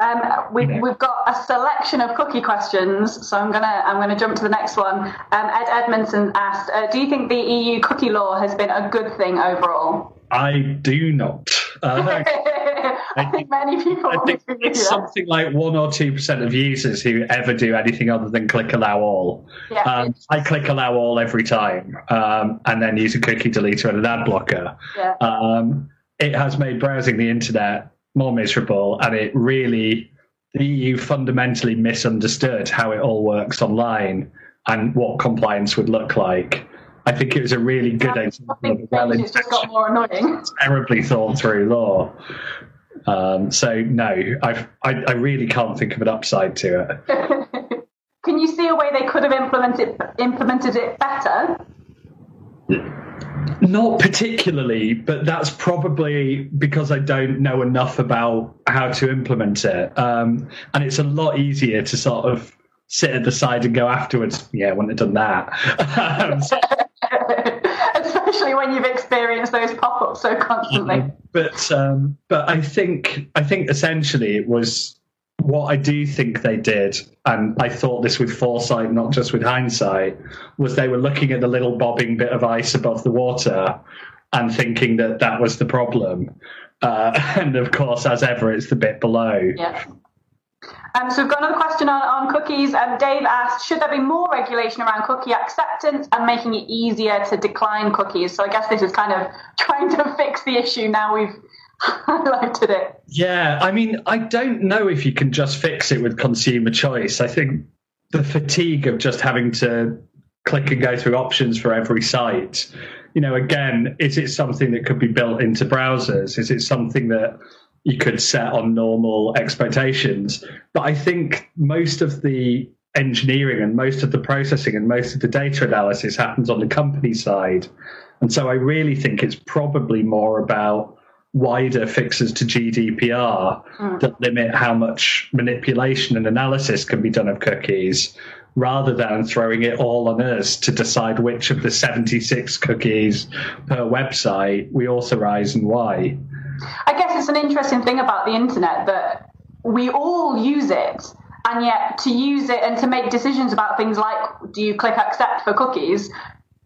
Um, we've, we've got a selection of cookie questions, so I'm gonna I'm gonna jump to the next one. Um, Ed Edmondson asked, uh, "Do you think the EU cookie law has been a good thing overall?"
I do not.
Uh, I think many people. I think
it's something like one or two percent of users who ever do anything other than click allow all. Yeah, um, I click allow all every time, um, and then use a cookie deleter and an ad blocker. Yeah. Um, it has made browsing the internet more miserable, and it really the EU fundamentally misunderstood how it all works online and what compliance would look like. I think it was a really good yeah, example of well
it's just got more annoying.
terribly thought through law. Um, so no, I've, I, I really can't think of an upside to
it. Can you see a way they could have implemented implemented it better?
Not particularly, but that's probably because I don't know enough about how to implement it. Um, and it's a lot easier to sort of sit at the side and go afterwards. Yeah, I wouldn't have done that. Um,
Especially when you've experienced those pop-ups so constantly.
but um, but I think I think essentially it was what I do think they did, and I thought this with foresight, not just with hindsight, was they were looking at the little bobbing bit of ice above the water and thinking that that was the problem. Uh, and of course, as ever, it's the bit below.
Yeah. Um, so we've got another question on, on cookies. Um, Dave asked, should there be more regulation around cookie acceptance and making it easier to decline cookies? So I guess this is kind of trying to fix the issue now we've highlighted it.
Yeah, I mean, I don't know if you can just fix it with consumer choice. I think the fatigue of just having to click and go through options for every site. You know, again, is it something that could be built into browsers? Is it something that you could set on normal expectations? But I think most of the engineering and most of the processing and most of the data analysis happens on the company side. And so I really think it's probably more about wider fixes to GDPR
Mm.
that limit how much manipulation and analysis can be done of cookies rather than throwing it all on us to decide which of the 76 cookies per website we authorize and why.
I guess it's an interesting thing about the internet that we all use it, and yet to use it and to make decisions about things like do you click accept for cookies,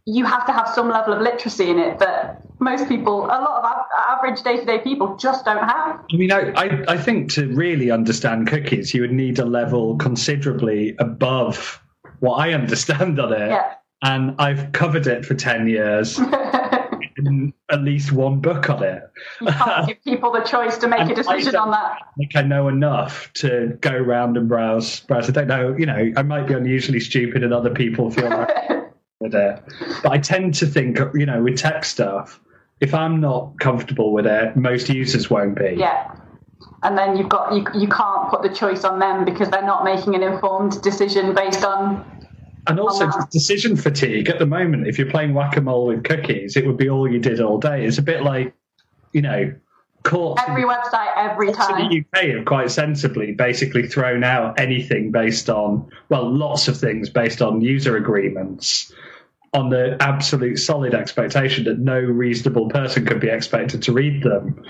you have to have some level of literacy in it that most people, a lot of average day to day people, just don't have.
I mean, I, I, I think to really understand cookies, you would need a level considerably above what I understand on it.
Yeah.
And I've covered it for 10 years, at least one book on it.
You can't give people the choice to make a decision on that.
think I know enough to go around and browse. Browse. I don't know, you know, I might be unusually stupid and other people feel like with it. But I tend to think, you know, with tech stuff, if I'm not comfortable with it, most users won't be.
Yeah. And then you've got you, you can't put the choice on them because they're not making an informed decision based on
And also
Oh, wow.
decision fatigue at the moment. If you're playing whack a mole with cookies, it would be all you did all day. It's a bit like, you know, courts in-
every website every time.
in the UK have quite sensibly basically thrown out anything based on, well, lots of things based on user agreements on the absolute solid expectation that no reasonable person could be expected to read them.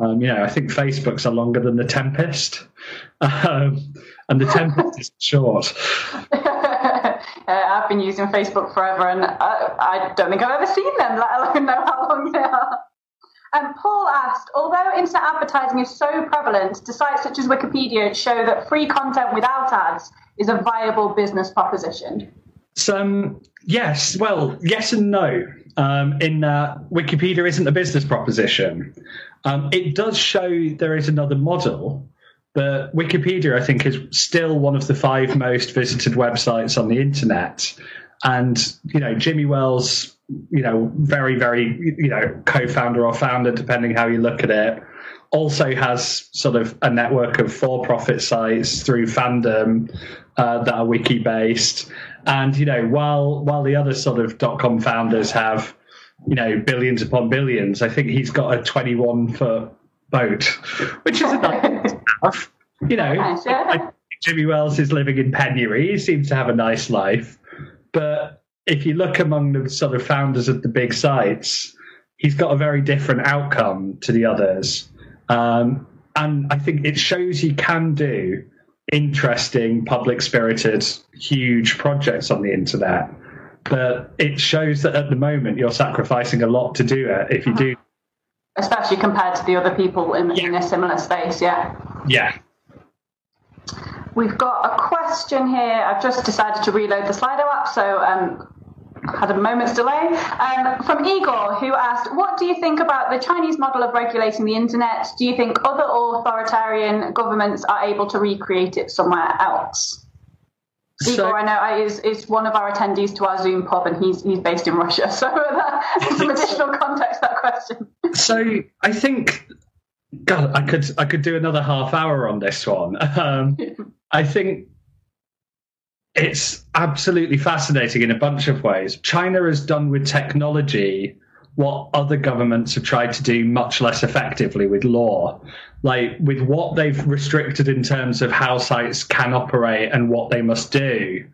Um, you know, I think Facebook's are longer than the Tempest. Um, and the Tempest is short.
uh, I've been using Facebook forever, and I, I don't think I've ever seen them, let alone know how long they are. Um, Paul asked, although internet advertising is so prevalent, do sites such as Wikipedia show that free content without ads is a viable business proposition?
Some yes, well, yes and no. Um, in that Wikipedia isn't a business proposition. Um, it does show there is another model, but Wikipedia, I think, is still one of the five most visited websites on the internet. And you know, Jimmy Wales, you know, very, very, you know, co-founder or founder, depending how you look at it, also has sort of a network of for-profit sites through fandom uh, that are wiki-based. And you know, while while the other sort of dot com founders have, you know, billions upon billions, I think he's got a 21 foot boat, which is a nice stuff. You know. I Jimmy Wales is living in penury. He seems to have a nice life, but if you look among the sort of founders of the big sites, he's got a very different outcome to the others. Um, and I think it shows you can do interesting, public spirited, huge projects on the internet. But it shows that at the moment you're sacrificing a lot to do it. If you do,
Especially compared to the other people in, in a similar space, yeah.
yeah.
We've got a question here. I've just decided to reload the Slido app, so um, had a moment's delay. Um, from Igor, who asked, What do you think about the Chinese model of regulating the internet? Do you think other authoritarian governments are able to recreate it somewhere else?
So-
Igor, I know, is, is one of our attendees to our Zoom pub, and he's, he's based in Russia, so that, some additional context to that question.
So I think, God, I could I could do another half hour on this one. Um, I think it's absolutely fascinating in a bunch of ways. China has done with technology what other governments have tried to do much less effectively with law. Like with what they've restricted in terms of how sites can operate and what they must do.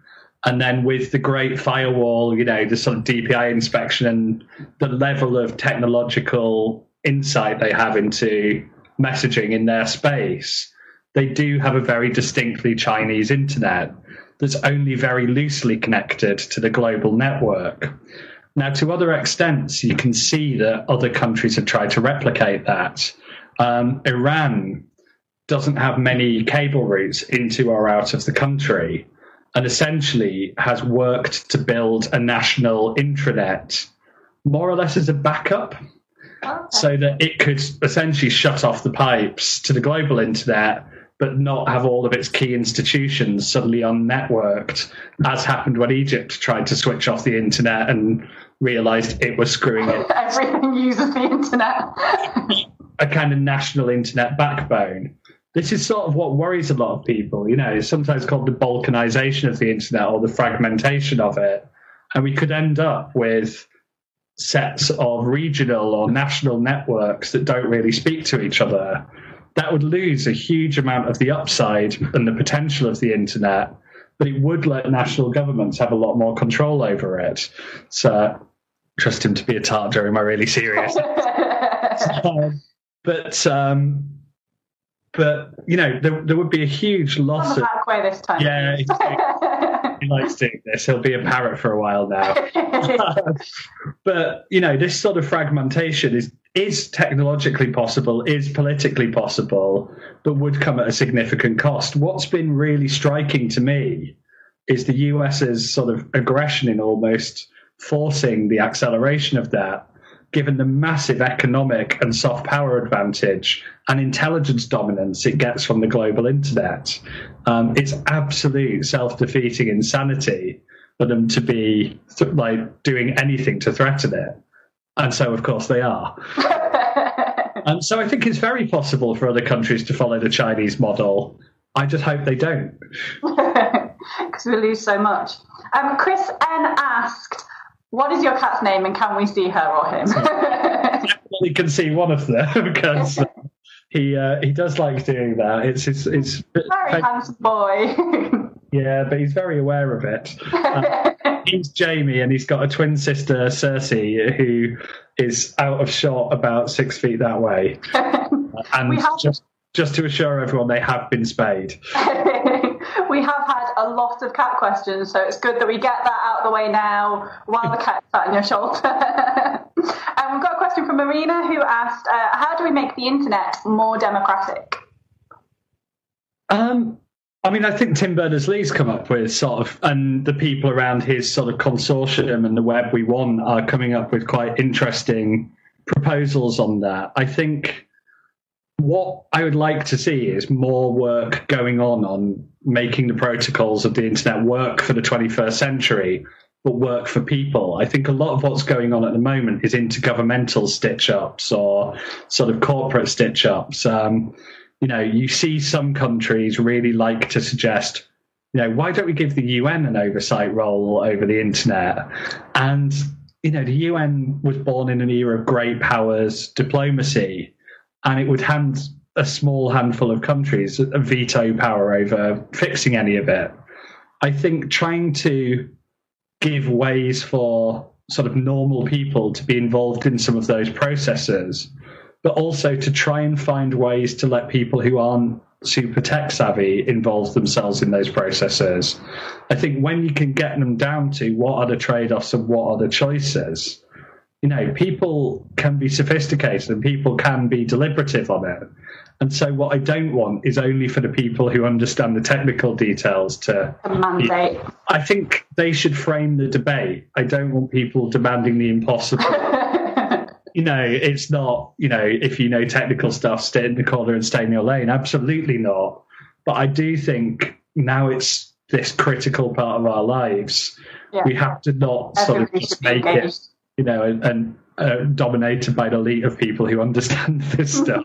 And then with the great firewall, you know, the sort of DPI inspection and the level of technological insight they have into messaging in their space, they do have a very distinctly Chinese internet that's only very loosely connected to the global network. Now, to other extents, you can see that other countries have tried to replicate that. Um, Iran doesn't have many cable routes into or out of the country and essentially has worked to build a national intranet more or less as a backup so that it could essentially shut off the pipes to the global internet but not have all of its key institutions suddenly unnetworked, as happened when Egypt tried to switch off the internet and realized it was screwing it.
Everything uses the internet.
a kind of national internet backbone. This is sort of what worries a lot of people. You know, it's sometimes called the balkanization of the internet or the fragmentation of it. And we could end up with sets of regional or national networks that don't really speak to each other that would lose a huge amount of the upside and the potential of the internet, but it would let national governments have a lot more control over it. So trust him to be a tart during my really serious. um, but um, but you know there, there would be a huge loss
of way this time.
Yeah, likes doing this. He'll be a parrot for a while now. but you know, this sort of fragmentation is is technologically possible, is politically possible, but would come at a significant cost. What's been really striking to me is the US's sort of aggression in almost forcing the acceleration of that, given the massive economic and soft power advantage and intelligence dominance it gets from the global internet. Um, it's absolute self defeating insanity for them to be like doing anything to threaten it. And so, of course, they are. and so I think it's very possible for other countries to follow the Chinese model. I just hope they don't.
Because we lose so much. Um, Chris N asked, What is your cat's name and can we see her or him?
definitely can see one of them because he uh, he does like doing that. It's it's, it's
very handsome boy.
yeah, but he's very aware of it. Uh, he's Jamie, and he's got a twin sister, Cersei, who is out of shot about six feet that way. and just just to assure everyone, they have been spayed.
we have had a lot of cat questions, so it's good that we get that out of the way now while the cat's sat on your shoulder. and we've got a question from Marina who asked, uh, "How do we make the internet more democratic?"
Um, I mean, I think Tim Berners Lee's come up with sort of, and the people around his sort of consortium and the web we want are coming up with quite interesting proposals on that. I think what I would like to see is more work going on on making the protocols of the internet work for the 21st century, but work for people. I think a lot of what's going on at the moment is intergovernmental stitch ups or sort of corporate stitch ups. Um, you know, you see some countries really like to suggest, you know, why don't we give the UN an oversight role over the internet? And, you know, the UN was born in an era of great powers diplomacy, and it would hand a small handful of countries a veto power over fixing any of it. I think trying to give ways for sort of normal people to be involved in some of those processes but also to try and find ways to let people who aren't super tech savvy involve themselves in those processes. I think when you can get them down to what are the trade offs and what are the choices, you know, people can be sophisticated and people can be deliberative on it. And so, what I don't want is only for the people who understand the technical details to
mandate.
I think they should frame the debate. I don't want people demanding the impossible. you know, it's not, you know, if you know technical stuff, stay in the corner and stay in your lane. Absolutely not. But I do think now it's this critical part of our lives. Yeah. We have to not sort of just make it, you know, and, and uh, dominated by the elite of people who understand this stuff.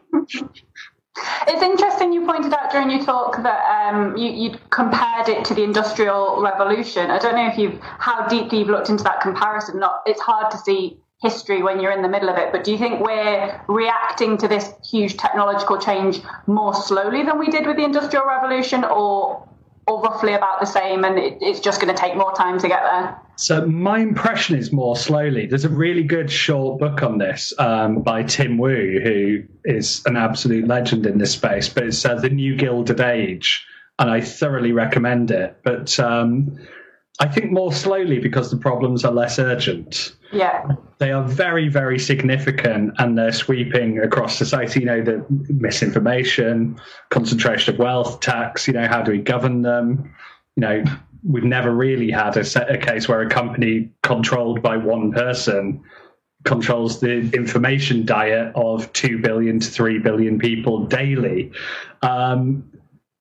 It's interesting you pointed out during your talk that um, you, you, compared it to the Industrial Revolution. I don't know if you've how deeply you've looked into that comparison. Not, it's hard to see history when you're in the middle of it. But do you think we're reacting to this huge technological change more slowly than we did with the Industrial Revolution, or or roughly about the same, and it, it's just going to take more time to get there?
So my impression is more slowly. There's a really good short book on this um, by Tim Wu, who is an absolute legend in this space. But it's uh, the New Gilded Age, and I thoroughly recommend it. But um, I think more slowly because the problems are less urgent.
Yeah.
They are very, very significant and they're sweeping across society. You know, the misinformation, concentration of wealth, tax, you know, how do we govern them? You know, we've never really had a, set, a case where a company controlled by one person controls the information diet of 2 billion to 3 billion people daily. Um,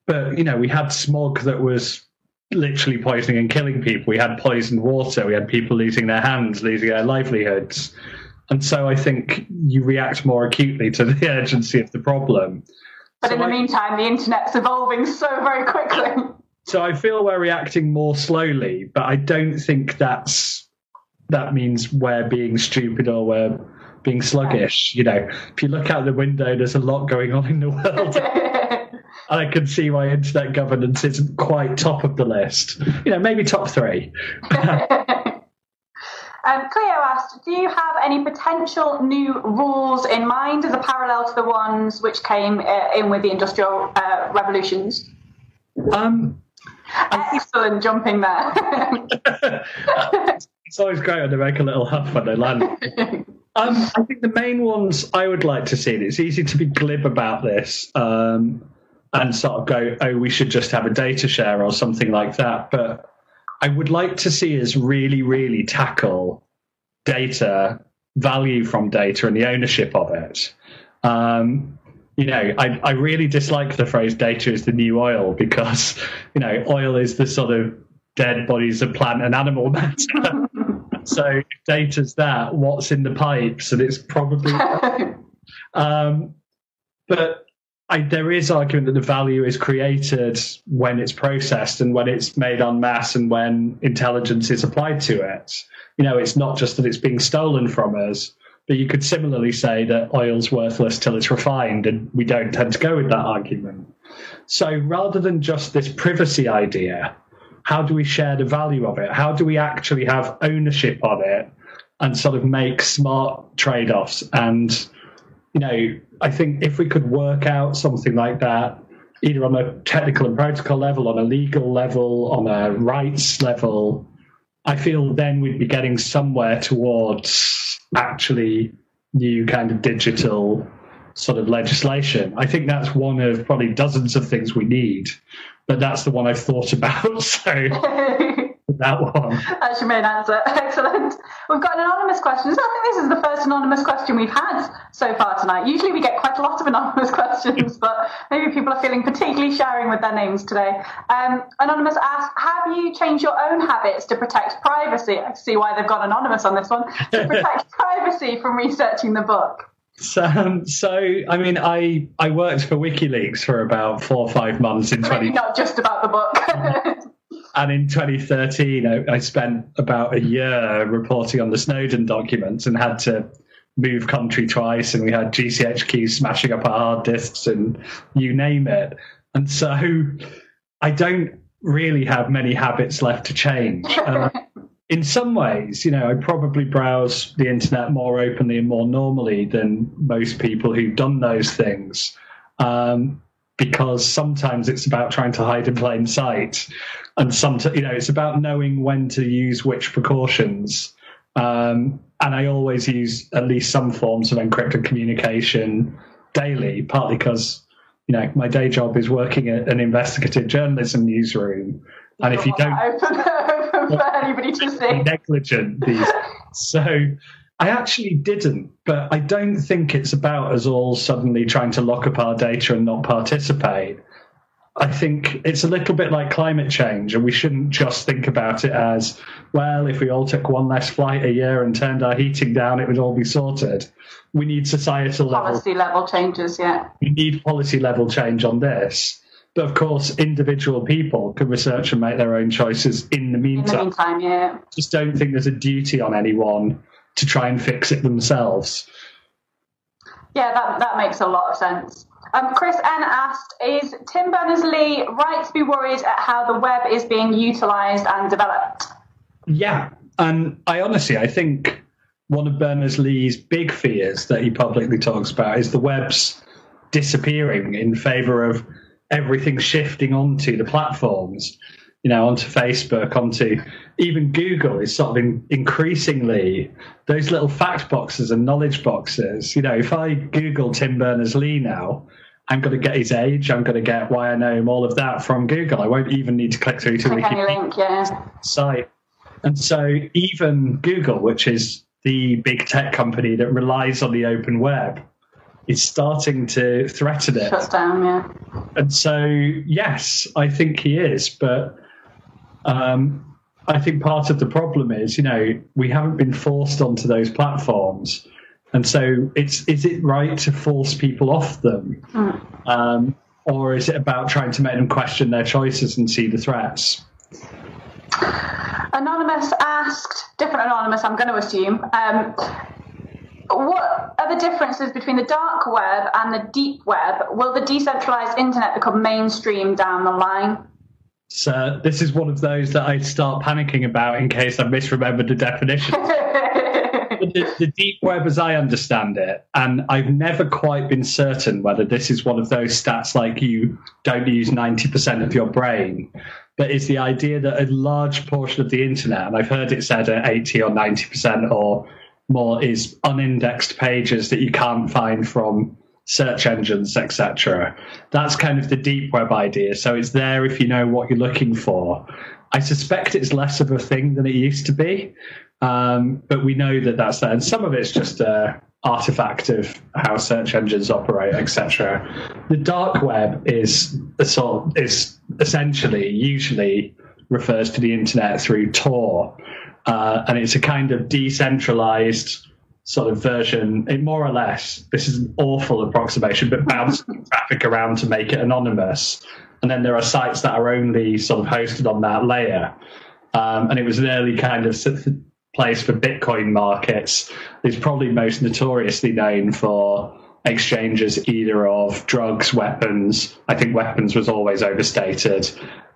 but, you know, we had smog that was literally poisoning and killing people. We had poisoned water. We had people losing their hands, losing their livelihoods. And so I think you react more acutely to the urgency of the problem.
But
so
in the
I,
meantime, the internet's evolving so very quickly.
So I feel we're reacting more slowly, but I don't think that's that means we're being stupid or we're being sluggish. You know, if you look out the window, there's a lot going on in the world. I can see why internet governance isn't quite top of the list. You know, maybe top three.
Um, Cleo asked, do you have any potential new rules in mind as a parallel to the ones which came uh, in with the Industrial uh, Revolutions?
Um,
Excellent jumping there.
it's always great when they make a little huff when they land. Um, I think the main ones I would like to see, and it's easy to be glib about this um, and sort of go, oh, we should just have a data share or something like that. But I would like to see us really, really tackle data, value from data, and the ownership of it. Um, you know, I, I really dislike the phrase data is the new oil because, you know, oil is the sort of dead bodies of plant and animal matter. so if data's that, what's in the pipes? And it's probably. um, but I, there is argument that the value is created when it's processed and when it's made en masse and when intelligence is applied to it. You know, it's not just that it's being stolen from us, but you could similarly say that oil's worthless till it's refined, and we don't tend to go with that argument. So rather than just this privacy idea, how do we share the value of it? How do we actually have ownership of it and sort of make smart trade offs and you know, I think if we could work out something like that, either on a technical and protocol level, on a legal level, on a rights level, I feel then we'd be getting somewhere towards actually new kind of digital sort of legislation. I think that's one of probably dozens of things we need, but that's the one I've thought about. So that one.
That's your main answer. Excellent. We've got an anonymous question. I think this is the first anonymous question we've had so far tonight. Usually we get quite a lot of anonymous questions, but maybe people are feeling particularly sharing with their names today. Um, anonymous asks, have you changed your own habits to protect privacy? I see why they've gone anonymous on this one. To protect privacy from researching the book.
So, um, so I mean, I I worked for WikiLeaks for about four or five months in
Maybe
20,
not just about the book.
And in 2013, I, I spent about a year reporting on the Snowden documents and had to move country twice, and we had GCHQ smashing up our hard disks and you name it. And so, I don't really have many habits left to change. Uh, in some ways, you know, I probably browse the internet more openly and more normally than most people who've done those things. Um, because sometimes it's about trying to hide in plain sight, and sometimes you know it's about knowing when to use which precautions. Um, and I always use at least some forms of encrypted communication daily, partly because you know my day job is working at an investigative journalism newsroom, and if you don't
open, open for anybody to see.
negligent these. so I actually didn't, but I don't think it's about us all suddenly trying to lock up our data and not participate. I think it's a little bit like climate change, and we shouldn't just think about it as, well, if we all took one less flight a year and turned our heating down, it would all be sorted. We need societal level
Policy level changes, yeah.
we need policy level change on this. But of course, individual people can research and make their own choices in the
In the
meantime.
meantime, yeah.
Just don't think there's a duty on anyone to try and fix it themselves.
Yeah, that, that makes a lot of sense. Um, Chris N asked, is Tim Berners-Lee right to be worried at how the web is being utilised and developed?
Yeah, and I honestly, I think one of Berners-Lee's big fears that he publicly talks about is the web's disappearing in favour of everything shifting onto the platforms you know, onto Facebook, onto even Google is sort of in, increasingly those little fact boxes and knowledge boxes. You know, if I Google Tim Berners Lee now, I'm going to get his age. I'm going to get why I know him, all of that from Google. I won't even need to click through to the
link, yeah.
site. And so even Google, which is the big tech company that relies on the open web, is starting to threaten it.
Shuts down, yeah.
And so, yes, I think he is, but um, I think part of the problem is, you know, we haven't been forced onto those platforms, and so it's is it right to force people off them, mm. um, or is it about trying to make them question their choices and see the threats?
Anonymous asked, different anonymous, I'm going to assume. Um, what are the differences between the dark web and the deep web? Will the decentralized internet become mainstream down the line?
So this is one of those that I start panicking about in case I misremember the definition. the, the, deep web, as I understand it, and I've never quite been certain whether this is one of those stats like you don't use 90% of your brain, but is the idea that a large portion of the internet, and I've heard it said at 80 or 90% or more, is unindexed pages that you can't find from search engines, etc. That's kind of the deep web idea. So it's there if you know what you're looking for. I suspect it's less of a thing than it used to be, um, but we know that that's there. And some of it's just a artifact of how search engines operate, etc. The dark web is sort is essentially usually refers to the internet through Tor, uh, and it's a kind of decentralized sort of version, it more or less, this is an awful approximation, but bouncing traffic around to make it anonymous. And then there are sites that are only sort of hosted on that layer. Um, and it was an early kind of place for Bitcoin markets. It's probably most notoriously known for exchanges either of drugs, weapons. I think weapons was always overstated,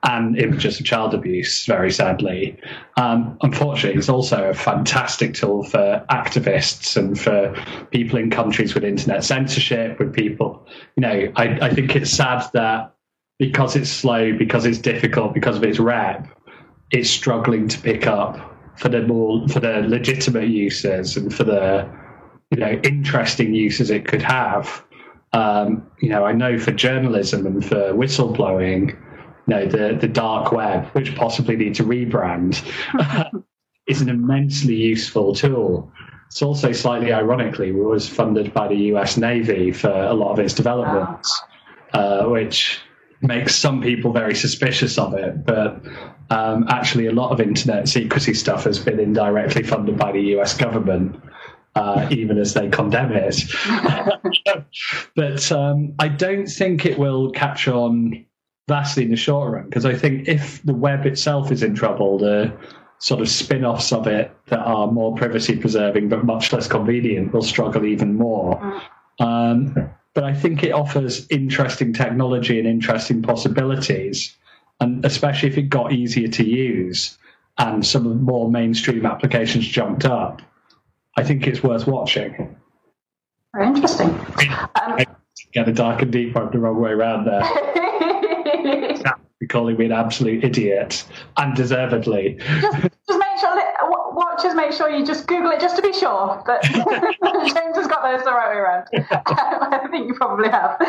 and images of child abuse, very sadly. Um, unfortunately, it's also a fantastic tool for activists and for people in countries with internet censorship, with people, you know, I, I think it's sad that because it's slow, because it's difficult, because of its rep, it's struggling to pick up for the more for the legitimate uses and for the you know interesting uses it could have. Um, you know, I know for journalism and for whistleblowing, you know, the the dark web, which possibly needs a rebrand, is an immensely useful tool. It's also slightly ironically was funded by the U.S. Navy for a lot of its development, uh, which makes some people very suspicious of it. But um, actually, a lot of internet secrecy stuff has been indirectly funded by the U.S. government uh, even as they condemn it. but um, I don't think it will catch on vastly in the short run because I think if the web itself is in trouble, the sort of spin offs of it that are more privacy preserving but much less convenient will struggle even more. Um, but I think it offers interesting technology and interesting possibilities, and especially if it got easier to use and some more mainstream applications jumped up. I think it's worth watching.
Very interesting.
Um, get the dark and deep the wrong way around there. calling me an absolute idiot, undeservedly.
Just, just make sure, watchers, make sure you just Google it just to be sure that James has got those the right way around. Um, I think you probably have.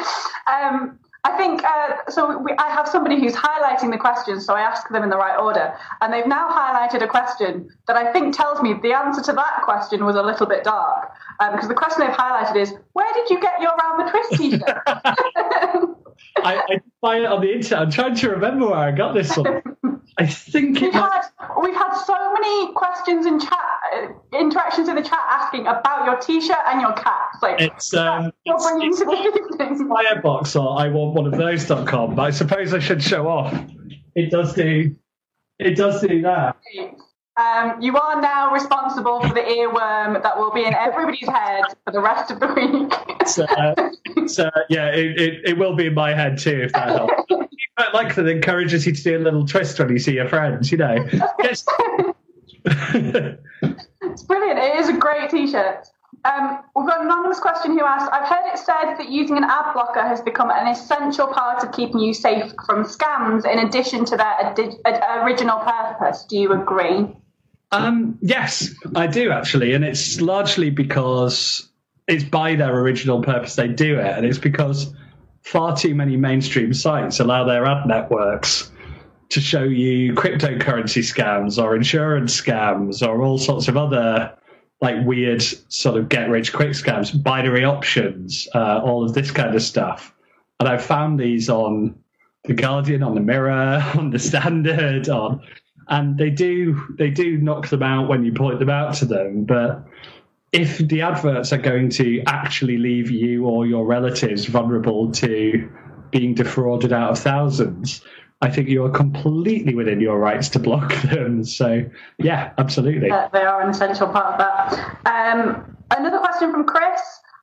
Um, I think uh, so. We, I have somebody who's highlighting the questions, so I ask them in the right order, and they've now highlighted a question that I think tells me the answer to that question was a little bit dark, um, because the question they've highlighted is, "Where did you get your round the twist T-shirt?"
I, I find it on the internet. I'm trying to remember where I got this one. I think
we've had we've had so many questions in chat, interactions in the chat asking about your T-shirt and your cap. Like
it's um, you're bringing it's, to the evening. Firebox or I want one of those.com. But I suppose I should show off. It does do. It does do that.
Um, you are now responsible for the earworm that will be in everybody's head for the rest of the week.
so, uh, so yeah, it, it, it, will be in my head too if that helps. I like that it encourages you to do a little twist when you see your friends, you know.
it's brilliant. It is a great t-shirt. Um, we've got an anonymous question who asked I've heard it said that using an ad blocker has become an essential part of keeping you safe from scams in addition to their adi- original purpose. Do you agree?
Um, yes, I do actually. And it's largely because it's by their original purpose they do it. And it's because far too many mainstream sites allow their ad networks to show you cryptocurrency scams or insurance scams or all sorts of other like weird sort of get rich quick scams, binary options, uh, all of this kind of stuff. And I've found these on the Guardian, on the Mirror, on the Standard, on, and they do they do knock them out when you point them out to them. But if the adverts are going to actually leave you or your relatives vulnerable to being defrauded out of thousands, I think you are completely within your rights to block them. So, yeah, absolutely.
Uh, they are an essential part of that. Um, another question from Chris.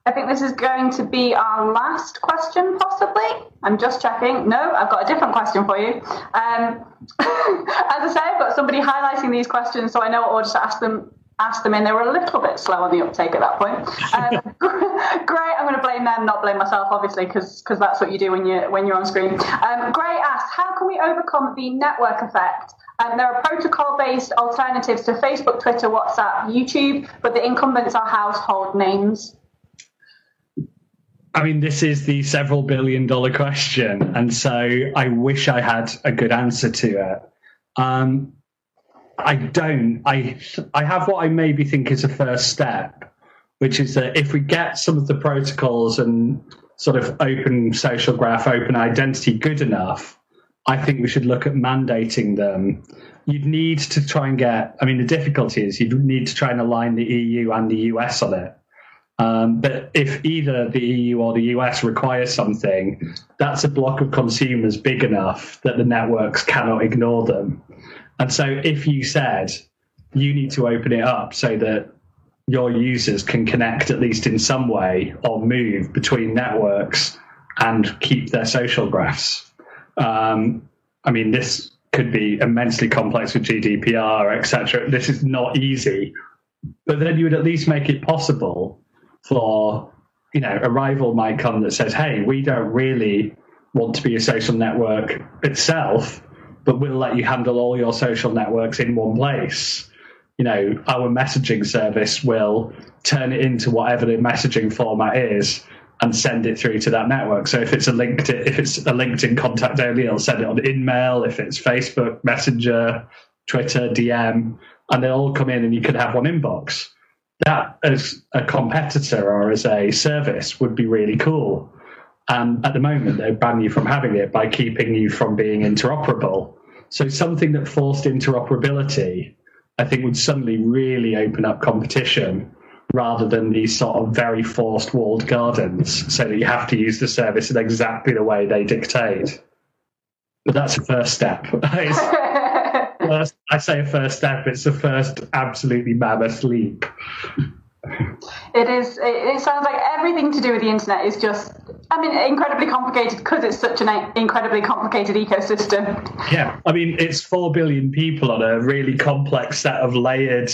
I think this is going to be our last question, possibly. I'm just checking. No, I've got a different question for you. Um, as I say, I've got somebody highlighting these questions, so I know what order to ask them asked them in. They were a little bit slow on the uptake at that point. Um, great. I'm going to blame them, not blame myself, obviously, because that's what you do when you when you're on screen. Um, Gray asked, how can we overcome the network effect? Um, there are protocol-based alternatives to Facebook, Twitter, WhatsApp, YouTube, but the incumbents are household names.
I mean, this is the several billion dollar question, and so I wish I had a good answer to it. Um, I don't. I I have what I maybe think is a first step, which is that if we get some of the protocols and sort of open social graph, open identity good enough, I think we should look at mandating them. You'd need to try and get. I mean, the difficulty is you'd need to try and align the EU and the US on it. Um, but if either the EU or the US requires something, that's a block of consumers big enough that the networks cannot ignore them. And so if you said you need to open it up so that your users can connect at least in some way or move between networks and keep their social graphs. Um, I mean, this could be immensely complex with GDPR, etc. This is not easy, but then you would at least make it possible for you know a rival might come that says, "Hey, we don't really want to be a social network itself, but we'll let you handle all your social networks in one place. You know, our messaging service will turn it into whatever the messaging format is and send it through to that network. So if it's a LinkedIn, if it's a LinkedIn contact only, it'll send it on InMail. If it's Facebook Messenger, Twitter, DM, and they'll all come in, and you could have one inbox. That as a competitor or as a service would be really cool. And at the moment, they ban you from having it by keeping you from being interoperable. So something that forced interoperability, I think, would suddenly really open up competition rather than these sort of very forced walled gardens, so that you have to use the service in exactly the way they dictate. But that's a first step. first, I say a first step. It's the first absolutely mammoth leap.
It is. It, sounds like everything to do with the internet is just. I mean, incredibly complicated because it's such an incredibly complicated ecosystem.
Yeah, I mean, it's four billion people on a really complex set of layered.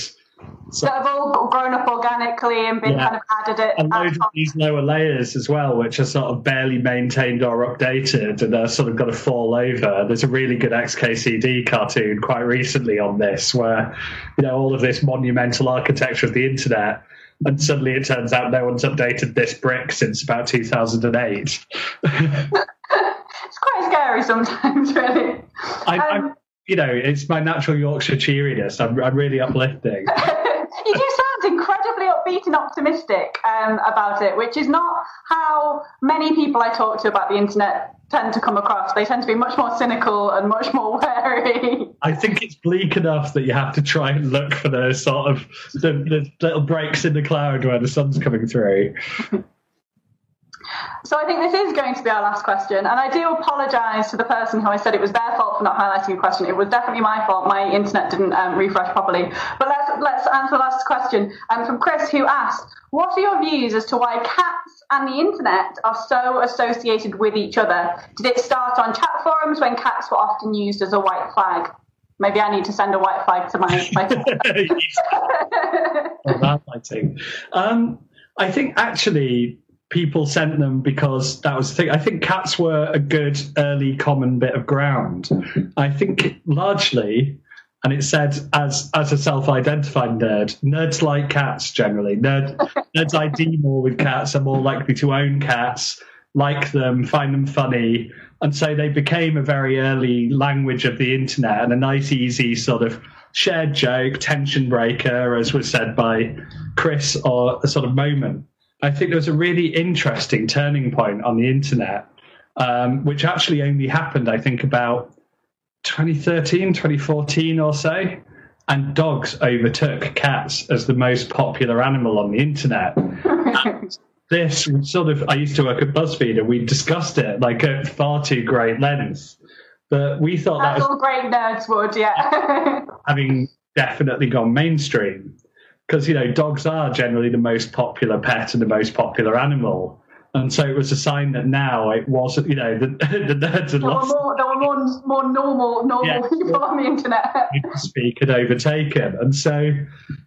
So, that have all grown up organically and been yeah. kind of added it.
And loads of these lower layers as well, which are sort of barely maintained or updated and are sort of got to fall over. There's a really good XKCD cartoon quite recently on this where, you know, all of this monumental architecture of the internet and suddenly it turns out no one's updated this brick since about 2008. it's
quite scary sometimes, really.
I, um, you know, it's my natural Yorkshire cheeriness. I'm, I'm really uplifting.
you do sound incredibly upbeat and optimistic um, about it, which is not how many people I talk to about the internet tend to come across. They tend to be much more cynical and much more wary.
I think it's bleak enough that you have to try and look for those sort of the, the little breaks in the cloud where the sun's coming through.
So I think this is going to be our last question, and I do apologise to the person who I said it was their fault for not highlighting a question. It was definitely my fault. My internet didn't um, refresh properly. But let's let's answer the last question um, from Chris, who asked, "What are your views as to why cats and the internet are so associated with each other? Did it start on chat forums when cats were often used as a white flag?" Maybe I need to send a white flag to my. my...
oh, um, I think actually people sent them because that was the thing. I think cats were a good early common bit of ground. I think largely, and it said as as a self-identified nerd, nerds like cats generally. Nerd, nerds ID more with cats are more likely to own cats, like them, find them funny, and so they became a very early language of the internet and a nice, easy sort of shared joke, tension breaker, as was said by Chris, or a sort of moment. I think there was a really interesting turning point on the internet, um, which actually only happened, I think, about 2013, 2014 or so. And dogs overtook cats as the most popular animal on the internet. this sort of, I used to work at BuzzFeed and we discussed it like at far too great length. But we thought
That's
that
was all great nerds would, yeah.
having definitely gone mainstream because you know dogs are generally the most popular pet and the most popular animal. And so it was a sign that now it wasn't, you know, the, the nerds had
there
lost.
Were more, there were more, more normal, normal yeah, people on the internet.
Speak had overtaken. And so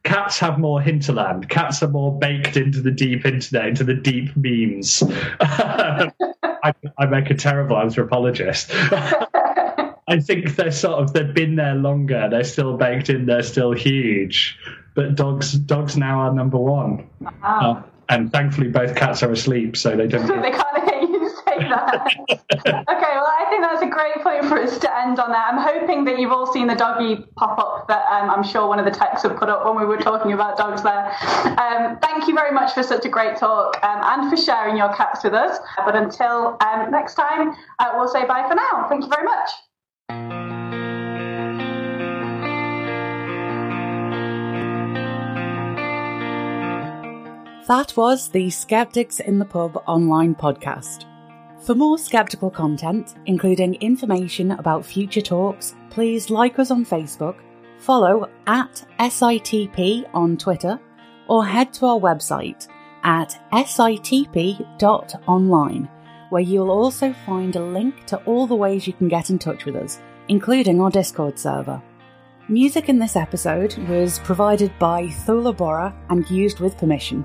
cats have more hinterland. Cats are more baked into the deep internet, into the deep memes. I, I make a terrible anthropologist. I think they're sort of they've been there longer. They're still baked in. They're still huge. But dogs dogs now are number one. Uh, and thankfully, both cats are asleep, so they don't.
they can't hear you say that. okay, well, I think that's a great point for us to end on that. I'm hoping that you've all seen the doggy pop up that um, I'm sure one of the techs have put up when we were talking about dogs there. Um, thank you very much for such a great talk um, and for sharing your cats with us. But until um, next time, uh, we'll say bye for now. Thank you very much.
That was the Skeptics in the Pub online podcast. For more skeptical content, including information about future talks, please like us on Facebook, follow at SITP on Twitter, or head to our website at sitp.online where you'll also find a link to all the ways you can get in touch with us, including our Discord server. Music in this episode was provided by Thula Borah and used with permission.